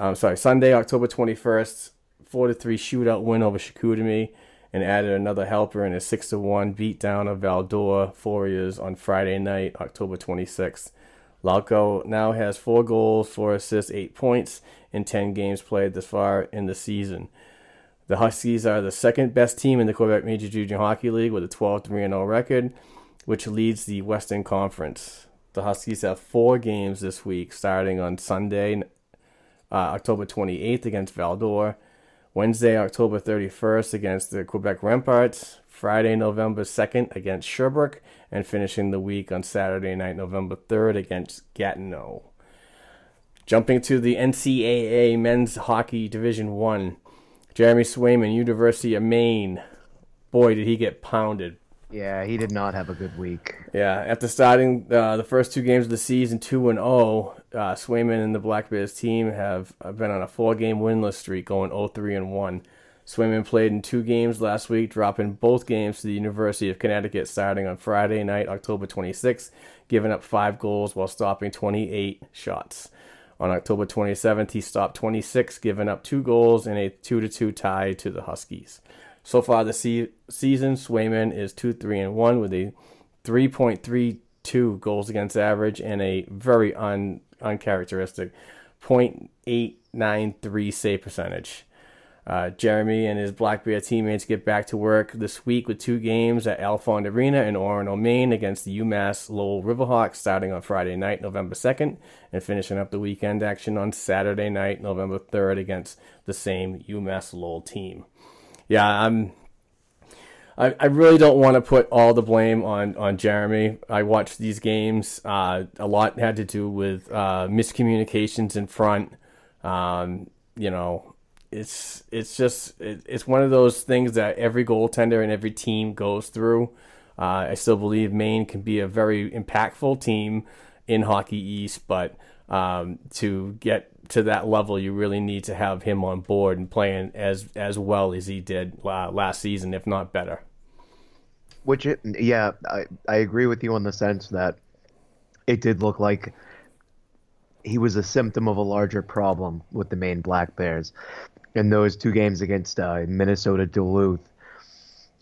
I'm sorry, Sunday, October 21st, 4 to 3 shootout win over Chicoutimi, and added another helper in a 6 to 1 beatdown of Val-d'Or Warriors on Friday night, October 26th. Lauko now has four goals, four assists, eight points in 10 games played this far in the season. The Huskies are the second best team in the Quebec Major Junior Hockey League with a 12 3 0 record, which leads the Western Conference. The Huskies have four games this week, starting on Sunday, uh, October 28th against Val-d'Or, Wednesday, October 31st against the Quebec Remparts, Friday, November 2nd against Sherbrooke, and finishing the week on Saturday night, November 3rd against Gatineau. Jumping to the NCAA Men's Hockey Division 1, Jeremy Swayman, University of Maine. Boy, did he get pounded. Yeah, he did not have a good week. Yeah, after starting uh, the first two games of the season 2 and 0, uh, Swayman and the Black Bears team have uh, been on a four game winless streak, going 0 3 and 1. Swayman played in two games last week, dropping both games to the University of Connecticut starting on Friday night, October 26th, giving up five goals while stopping 28 shots. On October 27th, he stopped 26, giving up two goals and a 2 2 tie to the Huskies. So far this se- season, Swayman is 2 3 and 1 with a 3.32 goals against average and a very un- uncharacteristic 0.893 save percentage. Uh, Jeremy and his Black Bear teammates get back to work this week with two games at Alfond Arena in Orono, Maine against the UMass Lowell Riverhawks starting on Friday night, November 2nd, and finishing up the weekend action on Saturday night, November 3rd against the same UMass Lowell team. Yeah, I'm. I, I really don't want to put all the blame on, on Jeremy. I watched these games. Uh, a lot had to do with uh, miscommunications in front. Um, you know, it's it's just it, it's one of those things that every goaltender and every team goes through. Uh, I still believe Maine can be a very impactful team in Hockey East, but um, to get to that level, you really need to have him on board and playing as as well as he did uh, last season, if not better. Which it, yeah, I, I agree with you on the sense that it did look like he was a symptom of a larger problem with the Maine Black Bears. In those two games against uh, Minnesota Duluth,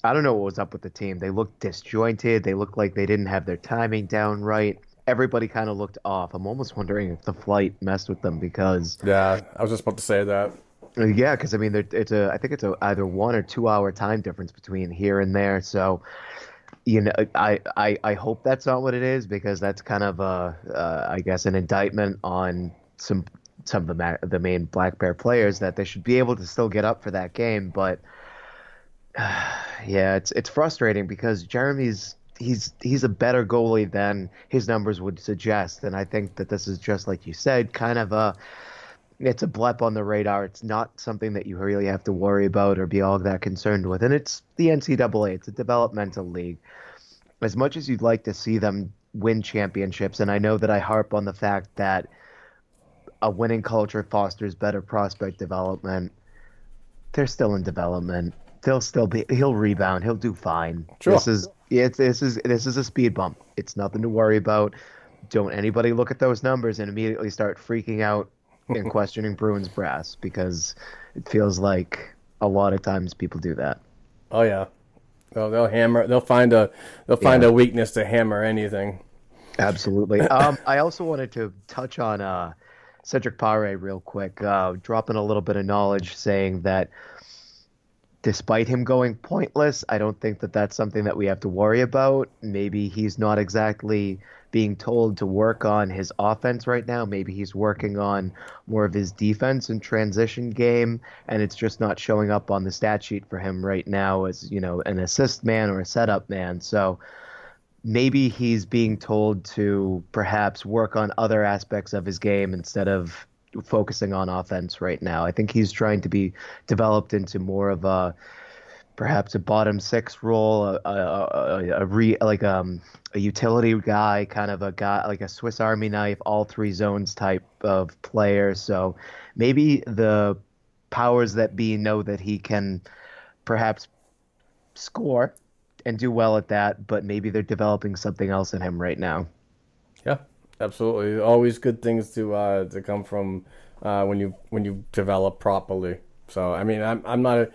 I don't know what was up with the team. They looked disjointed. They looked like they didn't have their timing down right. Everybody kind of looked off. I'm almost wondering if the flight messed with them because Yeah, I was just about to say that. Yeah, because I mean, it's a I think it's a either one or two hour time difference between here and there. So, you know, I I, I hope that's not what it is because that's kind of a uh, I guess an indictment on some some of the ma- the Maine Black Bear players that they should be able to still get up for that game. But [sighs] yeah, it's it's frustrating because Jeremy's he's he's a better goalie than his numbers would suggest, and I think that this is just like you said, kind of a it's a blip on the radar. It's not something that you really have to worry about or be all that concerned with. And it's the NCAA. It's a developmental league. As much as you'd like to see them win championships, and I know that I harp on the fact that a winning culture fosters better prospect development. They're still in development. They'll still be. He'll rebound. He'll do fine. Sure. This is it's this is this is a speed bump. It's nothing to worry about. Don't anybody look at those numbers and immediately start freaking out and [laughs] questioning Bruins brass because it feels like a lot of times people do that. Oh yeah, they'll, they'll hammer. They'll find a they'll find Yeah. a weakness to hammer anything. Absolutely. [laughs] um, I also wanted to touch on uh, Cedric Pare real quick, uh, dropping a little bit of knowledge, saying that despite him going pointless, I don't think that that's something that we have to worry about. Maybe he's not exactly being told to work on his offense right now. Maybe he's working on more of his defense and transition game, and it's just not showing up on the stat sheet for him right now as you know an assist man or a setup man. So maybe he's being told to perhaps work on other aspects of his game instead of focusing on offense right now. I think he's trying to be developed into more of a perhaps a bottom six role, a, a, a, a re, like um, a utility guy, kind of a guy like a Swiss Army knife, all three zones type of player. So maybe the powers that be know that he can perhaps score and do well at that, but maybe they're developing something else in him right now. Yeah, absolutely. Always good things to uh, to come from uh, when you when you develop properly. So I mean, I'm I'm not a,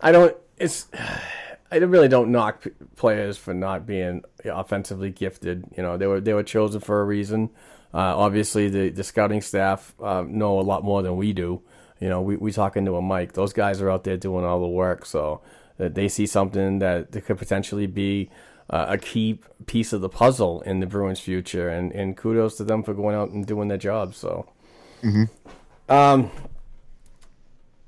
I don't it's [sighs] I really don't knock players for not being offensively gifted. You know, they were they were chosen for a reason. Uh, obviously, the the scouting staff uh, know a lot more than we do. You know, we we talk into a mic. Those guys are out there doing all the work, so that they see something that could potentially be uh, a key piece of the puzzle in the Bruins' future. And, and kudos to them for going out and doing their job. So, um,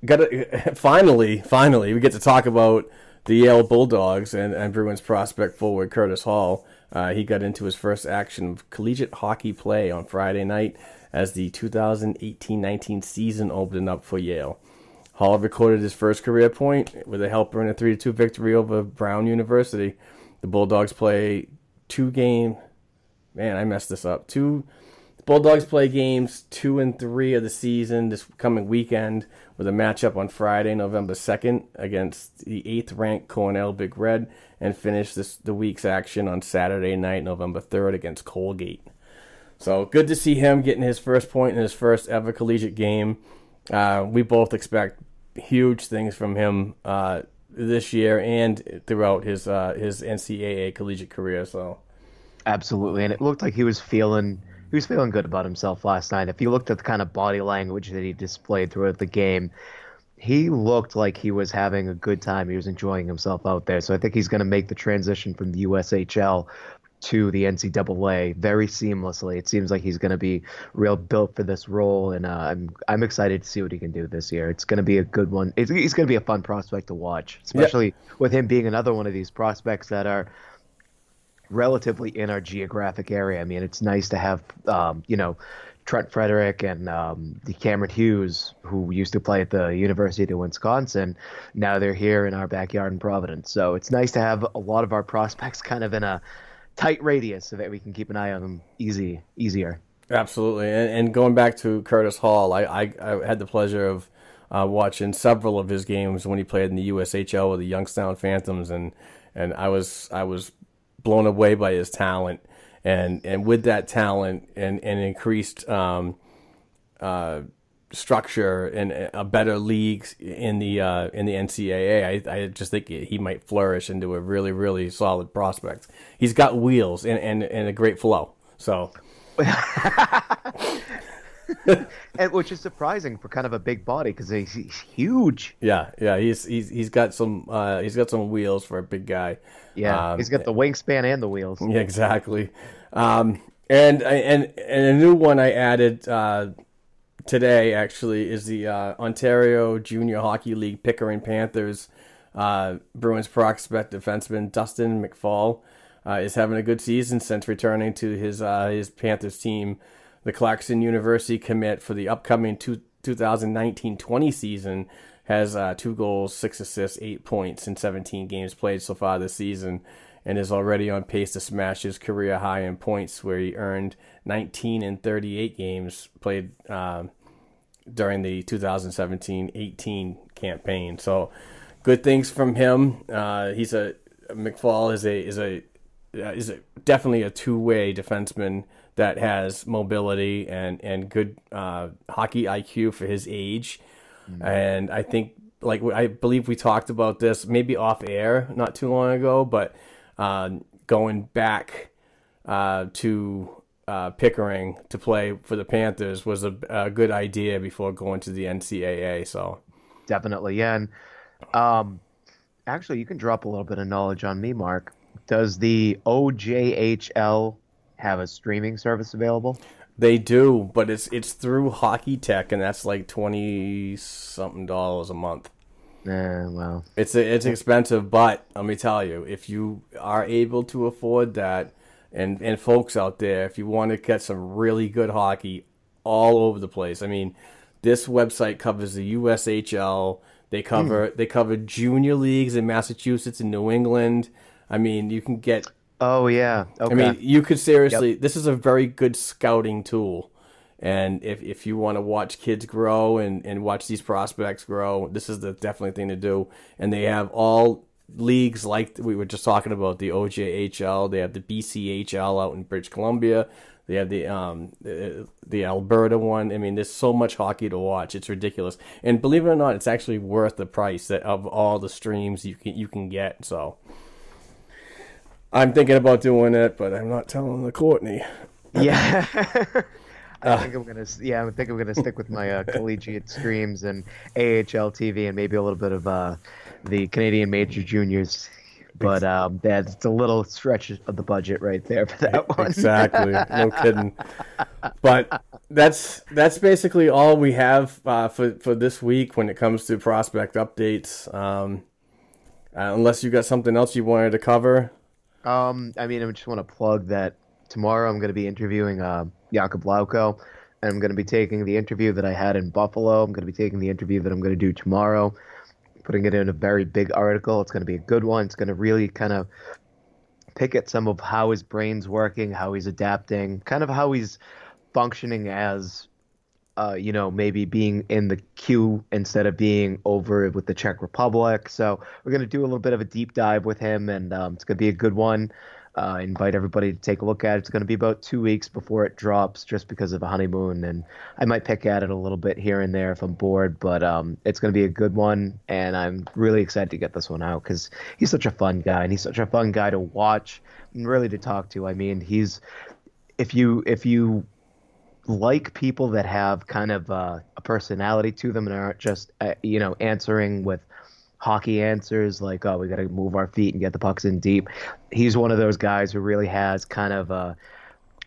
got to [laughs] finally, finally, we get to talk about the Yale Bulldogs and, and Bruins prospect forward Curtis Hall. Uh, he got into his first action of collegiate hockey play on Friday night as the 2018-19 season opened up for Yale. Hall recorded his first career point with a helper in a 3-2 victory over Brown University. The Bulldogs play two game. Man, I messed this up. Two Bulldogs play games two and three of the season this coming weekend with a matchup on Friday, November 2nd against the eighth ranked Cornell Big Red and finish this the week's action on Saturday night, November 3rd against Colgate. So good to see him getting his first point in his first ever collegiate game. Uh, we both expect huge things from him uh, this year and throughout his uh, his NCAA collegiate career. So Absolutely, and it looked like he was feeling he was feeling good about himself last night. If you looked at the kind of body language that he displayed throughout the game, he looked like he was having a good time. He was enjoying himself out there. So I think he's going to make the transition from the USHL to the NCAA very seamlessly. It seems like he's going to be real built for this role, and uh, I'm I'm excited to see what he can do this year. It's going to be a good one. It's, he's going to be a fun prospect to watch, especially with him being another one of these prospects that are relatively in our geographic area. I mean, it's nice to have, um, you know, Trent Frederic and um, the Cameron Hughes, who used to play at the University of Wisconsin. Now they're here in our backyard in Providence. So it's nice to have a lot of our prospects kind of in a tight radius so that we can keep an eye on them easy, easier. Absolutely, and, and going back to Curtis Hall, I, I, I had the pleasure of uh, watching several of his games when he played in the USHL with the Youngstown Phantoms, and and I was I was blown away by his talent, and and with that talent and and increased um, uh, structure and a better league in the uh, in the NCAA, I, I just think he might flourish into a really really solid prospect. He's got wheels and and, and a great flow, so. [laughs] and which is surprising for kind of a big body because he's, he's huge. Yeah, yeah, he's he's he's got some uh, he's got some wheels for a big guy. Yeah, Um, he's got the wingspan and the wheels. [laughs] Yeah, exactly. Um, and and and a new one I added uh, today actually is the uh, Ontario Junior Hockey League Pickering Panthers. Uh, Bruins prospect defenseman Dustyn McFaul uh, is having a good season since returning to his uh, his Panthers team. The Clarkson University commit for the upcoming two, 2019-20 season has uh, two goals, six assists, eight points in 17 games played so far this season, and is already on pace to smash his career high in points, where he earned 19 in 38 games played uh, during the 2017-18 campaign. So, good things from him. Uh, he's a McFaul is a is a uh, is a, definitely a two way defenseman that has mobility and and good uh, hockey IQ for his age. Mm-hmm. And I think, like I believe we talked about this maybe off air not too long ago, but uh, going back uh, to uh, Pickering to play for the Panthers was a, a, good idea before going to the NCAA. So definitely, yeah. And um, actually, you can drop a little bit of knowledge on me, Mark. Does the OJHL have a streaming service available? They do, but it's it's through Hockey Tech, and that's like twenty something dollars a month. Yeah, well, it's it's expensive, but let me tell you, if you are able to afford that, and and folks out there, if you want to get some really good hockey all over the place, I mean, this website covers the USHL. They cover mm. they cover junior leagues in Massachusetts and New England. I mean, you can get Oh yeah. Okay. I mean, you could seriously. Yep. This is a very good scouting tool, and if if you want to watch kids grow and and watch these prospects grow, this is the definitely thing to do. And they have all leagues like we were just talking about the OJHL. They have the BCHL out in British Columbia. They have the um the, the Alberta one. I mean, there's so much hockey to watch. It's ridiculous. And believe it or not, it's actually worth the price that, of all the streams you can you can get. So. I'm thinking about doing it, but I'm not telling the Courtney. Yeah. [laughs] [laughs] I think I'm gonna. Yeah, I think I'm gonna stick with my uh, collegiate streams and AHL TV and maybe a little bit of uh, the Canadian Major Juniors. But um, that's a little stretch of the budget right there for that one. exactly. No [laughs] kidding. But that's that's basically all we have uh, for for this week when it comes to prospect updates. Um, uh, unless you got something else you wanted to cover. Um, I mean, I just want to plug that tomorrow I'm going to be interviewing uh, Jakub Lauko, and I'm going to be taking the interview that I had in Buffalo. I'm going to be taking the interview that I'm going to do tomorrow, putting it in a very big article. It's going to be a good one. It's going to really kind of pick at some of how his brain's working, how he's adapting, kind of how he's functioning as uh, you know, maybe being in the queue instead of being over with the Czech Republic. So we're going to do a little bit of a deep dive with him, and um, it's going to be a good one. Uh, invite everybody to take a look at it. It's going to be about two weeks before it drops, just because of the honeymoon, and I might pick at it a little bit here and there if I'm bored. But um, it's going to be a good one, and I'm really excited to get this one out because he's such a fun guy, and he's such a fun guy to watch and really to talk to. I mean, he's if you if you like people that have kind of uh, a personality to them and aren't just uh, you know answering with hockey answers like oh we got to move our feet and get the pucks in deep. He's one of those guys who really has kind of a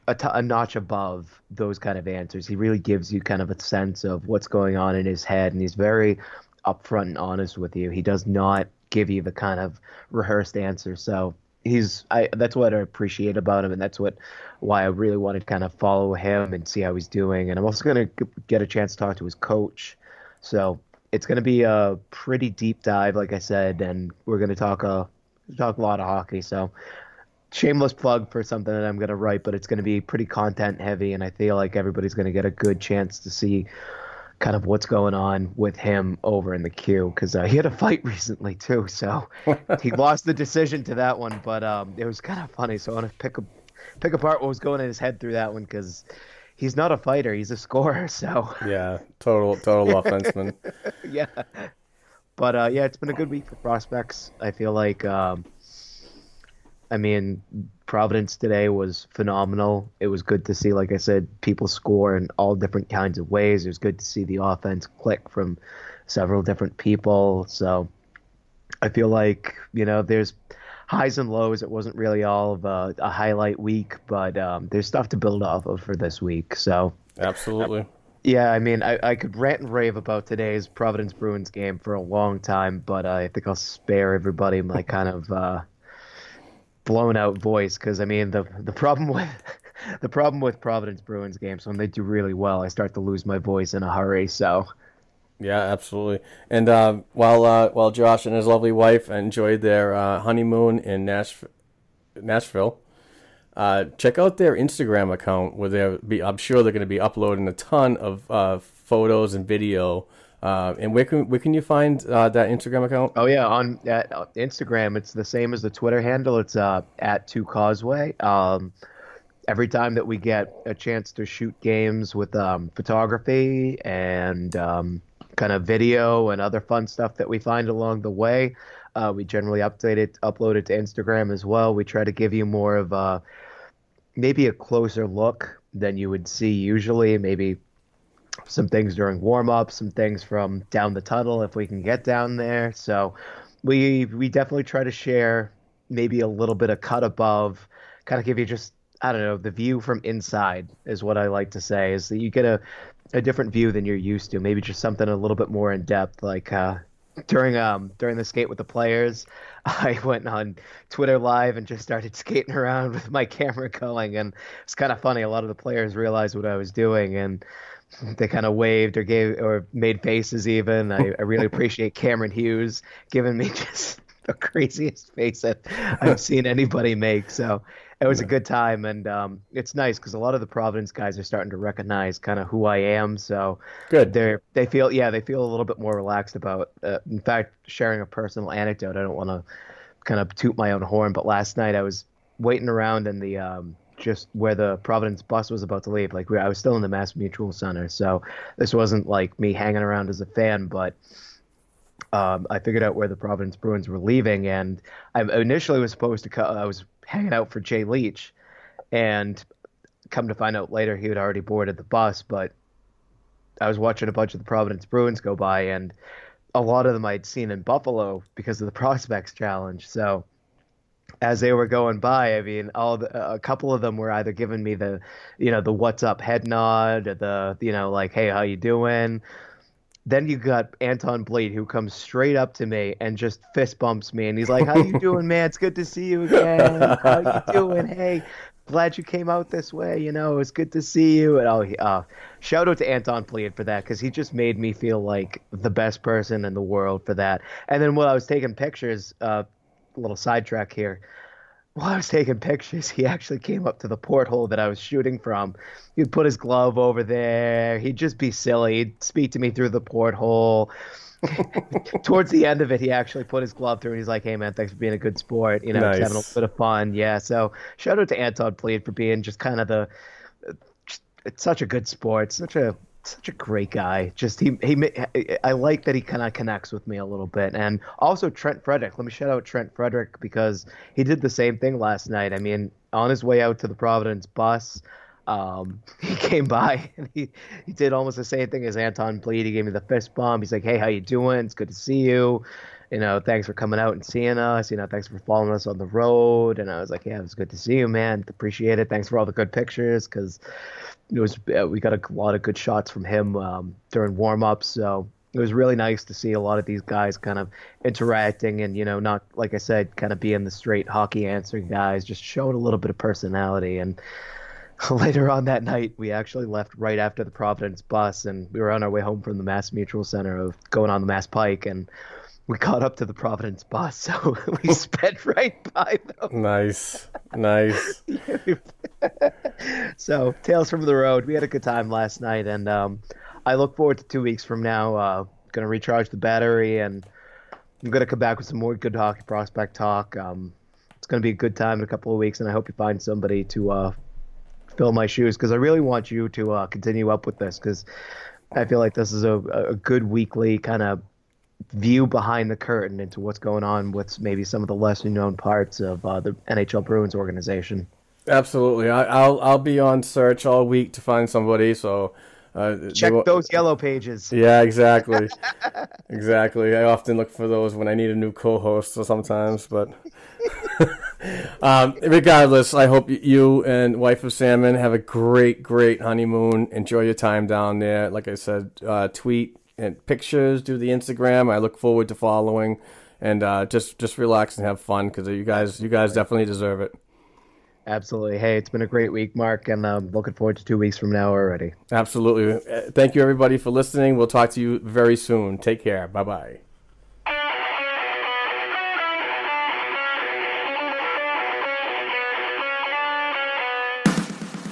a, t- a notch above those kind of answers. He really gives you kind of a sense of what's going on in his head, and he's very upfront and honest with you. He does not give you the kind of rehearsed answer. So he's I that's what I appreciate about him, and that's what why I really wanted to kind of follow him and see how he's doing. And I'm also to get a chance to talk to his coach. So it's going to be a pretty deep dive, like I said, and we're going to talk a talk a lot of hockey. So shameless plug for something that I'm going to write, but it's going to be pretty content heavy, and I feel like everybody's going to get a good chance to see kind of what's going on with him over in the queue because uh, he had a fight [laughs] recently too. So he [laughs] lost the decision to that one, but um, it was kind of funny. So I want to pick a, pick apart what was going in his head through that one because he's not a fighter; he's a scorer. [laughs] So yeah, total total offenseman. [laughs] yeah, but uh, yeah, it's been a good week for prospects. I feel like. Um, I mean, Providence today was phenomenal. It was good to see, like I said, people score in all different kinds of ways. It was good to see the offense click from several different people. So I feel like, you know, there's highs and lows. It wasn't really all of a, a highlight week, but um, there's stuff to build off of for this week. So absolutely. Yeah, I mean, I, I could rant and rave about today's Providence Bruins game for a long time, but uh, I think I'll spare everybody my [laughs] kind of uh, blown out voice because I mean the the problem with [laughs] the problem with Providence Bruins games when they do really well, I start to lose my voice in a hurry. So Yeah, absolutely. And uh, while uh, while Josh and his lovely wife enjoyed their uh, honeymoon in Nash- Nashville, uh, check out their Instagram account where they'll be. I'm sure they're going to be uploading a ton of uh, photos and video. Uh, and where can where can you find that Instagram account? Oh yeah, on at Instagram, it's the same as the Twitter handle. It's at Two Causeway. Um, every time that we get a chance to shoot games with um, photography and um, kind of video and other fun stuff that we find along the way, uh, we generally update it, upload it to Instagram as well. We try to give you more of a maybe a closer look than you would see usually. Maybe some things during warm up, some things from down the tunnel if we can get down there. So we we definitely try to share maybe a little bit of cut above, kind of give you just I don't know the view from inside is what I like to say is that you get a a different view than you're used to. Maybe just something a little bit more in depth, like. Uh, during um during the skate with the players, [laughs] I went on Twitter live and just started [laughs] skating around with my camera going, and it's kind of funny. A lot of the players realized what I was doing, and they kind of waved or gave or made faces. Even I, I really [laughs] appreciate Cameron Hughes giving me just the craziest face that I've seen anybody make. So it was a good time, and um, it's nice because a lot of the Providence guys are starting to recognize kind of who I am. So Good. They they feel yeah they feel a little bit more relaxed about. Uh, in fact, sharing a personal anecdote. I don't want to kind of toot my own horn, but last night I was waiting around in the um, just where the Providence bus was about to leave. Like we, I was still in the Mass Mutual Center, so this wasn't like me hanging around as a fan, but um, I figured out where the Providence Bruins were leaving, and I initially was supposed to. Co- I was hanging out for Jay Leach, and come to find out later he had already boarded the bus. But I was watching a bunch of the Providence Bruins go by, and a lot of them I'd seen in Buffalo because of the [laughs] Prospects Challenge. So as they were going by, I mean, all the, a couple of them were either giving me the, you know, the "What's up" head nod, or the, you know, like "Hey, how you doing?" Then you got Anton Blidh who comes straight up to me and just fist bumps me, and he's like, "How you doing, man? It's good to see you again. How you [laughs] doing? Hey, glad you came out this way. You know, it's good to see you." And oh, uh, shout out to Anton Blidh for that because he just made me feel like the best person in the world for that. And then while I was taking pictures, uh, little sidetrack here. While I was taking pictures, he actually came up to the porthole that I was shooting from. He'd put his glove over there. He'd just be silly. He'd speak to me through the porthole. [laughs] Towards the end of it, he actually put his glove through and he's like, hey, man, thanks for being a good sport. You know, just having a little bit of fun. Yeah. So shout out to Anton Blidh for being just kind of the. It's such a good sport. Such a such a great guy. Just he he. I like that he kind of connects with me a little bit, and also Trent Frederic. Let me shout out Trent Frederic because he did the same thing last night. I mean, on his way out to the Providence bus, um, [laughs] he came by [laughs] and he he did almost the same thing as Anton Blidh. He gave me the fist bump. He's like, "Hey, how you doing? It's good to see you." You know, thanks for coming out and seeing us. You know, thanks for following us on the road. And I was like, yeah, it was good to see you, man. Appreciate it. Thanks for all the good pictures because it was uh, we got a lot of good shots from him um, during warm ups. So it was really nice to see a lot of these guys kind of interacting and you know not like I said, kind of being the straight hockey answering guys, just showing a little bit of personality. And [laughs] later on that night, we actually left right after the Providence bus, and we were on our way home from the Mass Mutual Center of going on the Mass Pike, and we caught up to the Providence bus, [laughs] so [laughs] we sped right by them. Nice, nice. [laughs] so tales from the road. We had a good time last night, and um, I look forward to two weeks from now. Uh, gonna recharge the battery, and I'm gonna come back with some more good hockey prospect talk. Um, it's gonna be a good time in a couple of weeks, and I hope you find somebody to uh, fill my shoes because I really want you to uh, continue up with this because I feel like this is a, a good weekly kind of view behind the curtain into what's going on with maybe some of the lesser known parts of uh, the NHL Bruins organization. Absolutely. I, I'll I'll be on search all week to find somebody. So Uh, Check wa- those yellow pages. Yeah, exactly, [laughs] exactly. I often look for those when I need a new co-host, or sometimes, but. [laughs] um, regardless, I hope you and wife of Salmon have a great, great honeymoon. Enjoy your time down there. Like I said, uh, tweet and pictures, do the Instagram. I look forward to following, and uh, just just relax and have fun because you guys you guys definitely deserve it. Absolutely. Hey, it's been a great week, Mark, and I'm looking forward to two weeks from now already. Absolutely. Uh, Thank you everybody for listening. We'll talk to you very soon. Take care. Bye bye.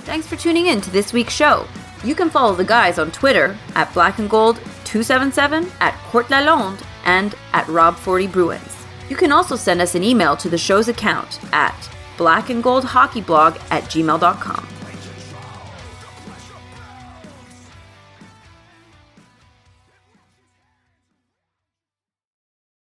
Thanks for tuning in to this week's show. You can follow the guys on Twitter at Black and Gold 277, at Court Lalonde, and at Rob40 Bruins. You can also send us an email to the show's account at blackandgoldhockeyblog at gmail.com.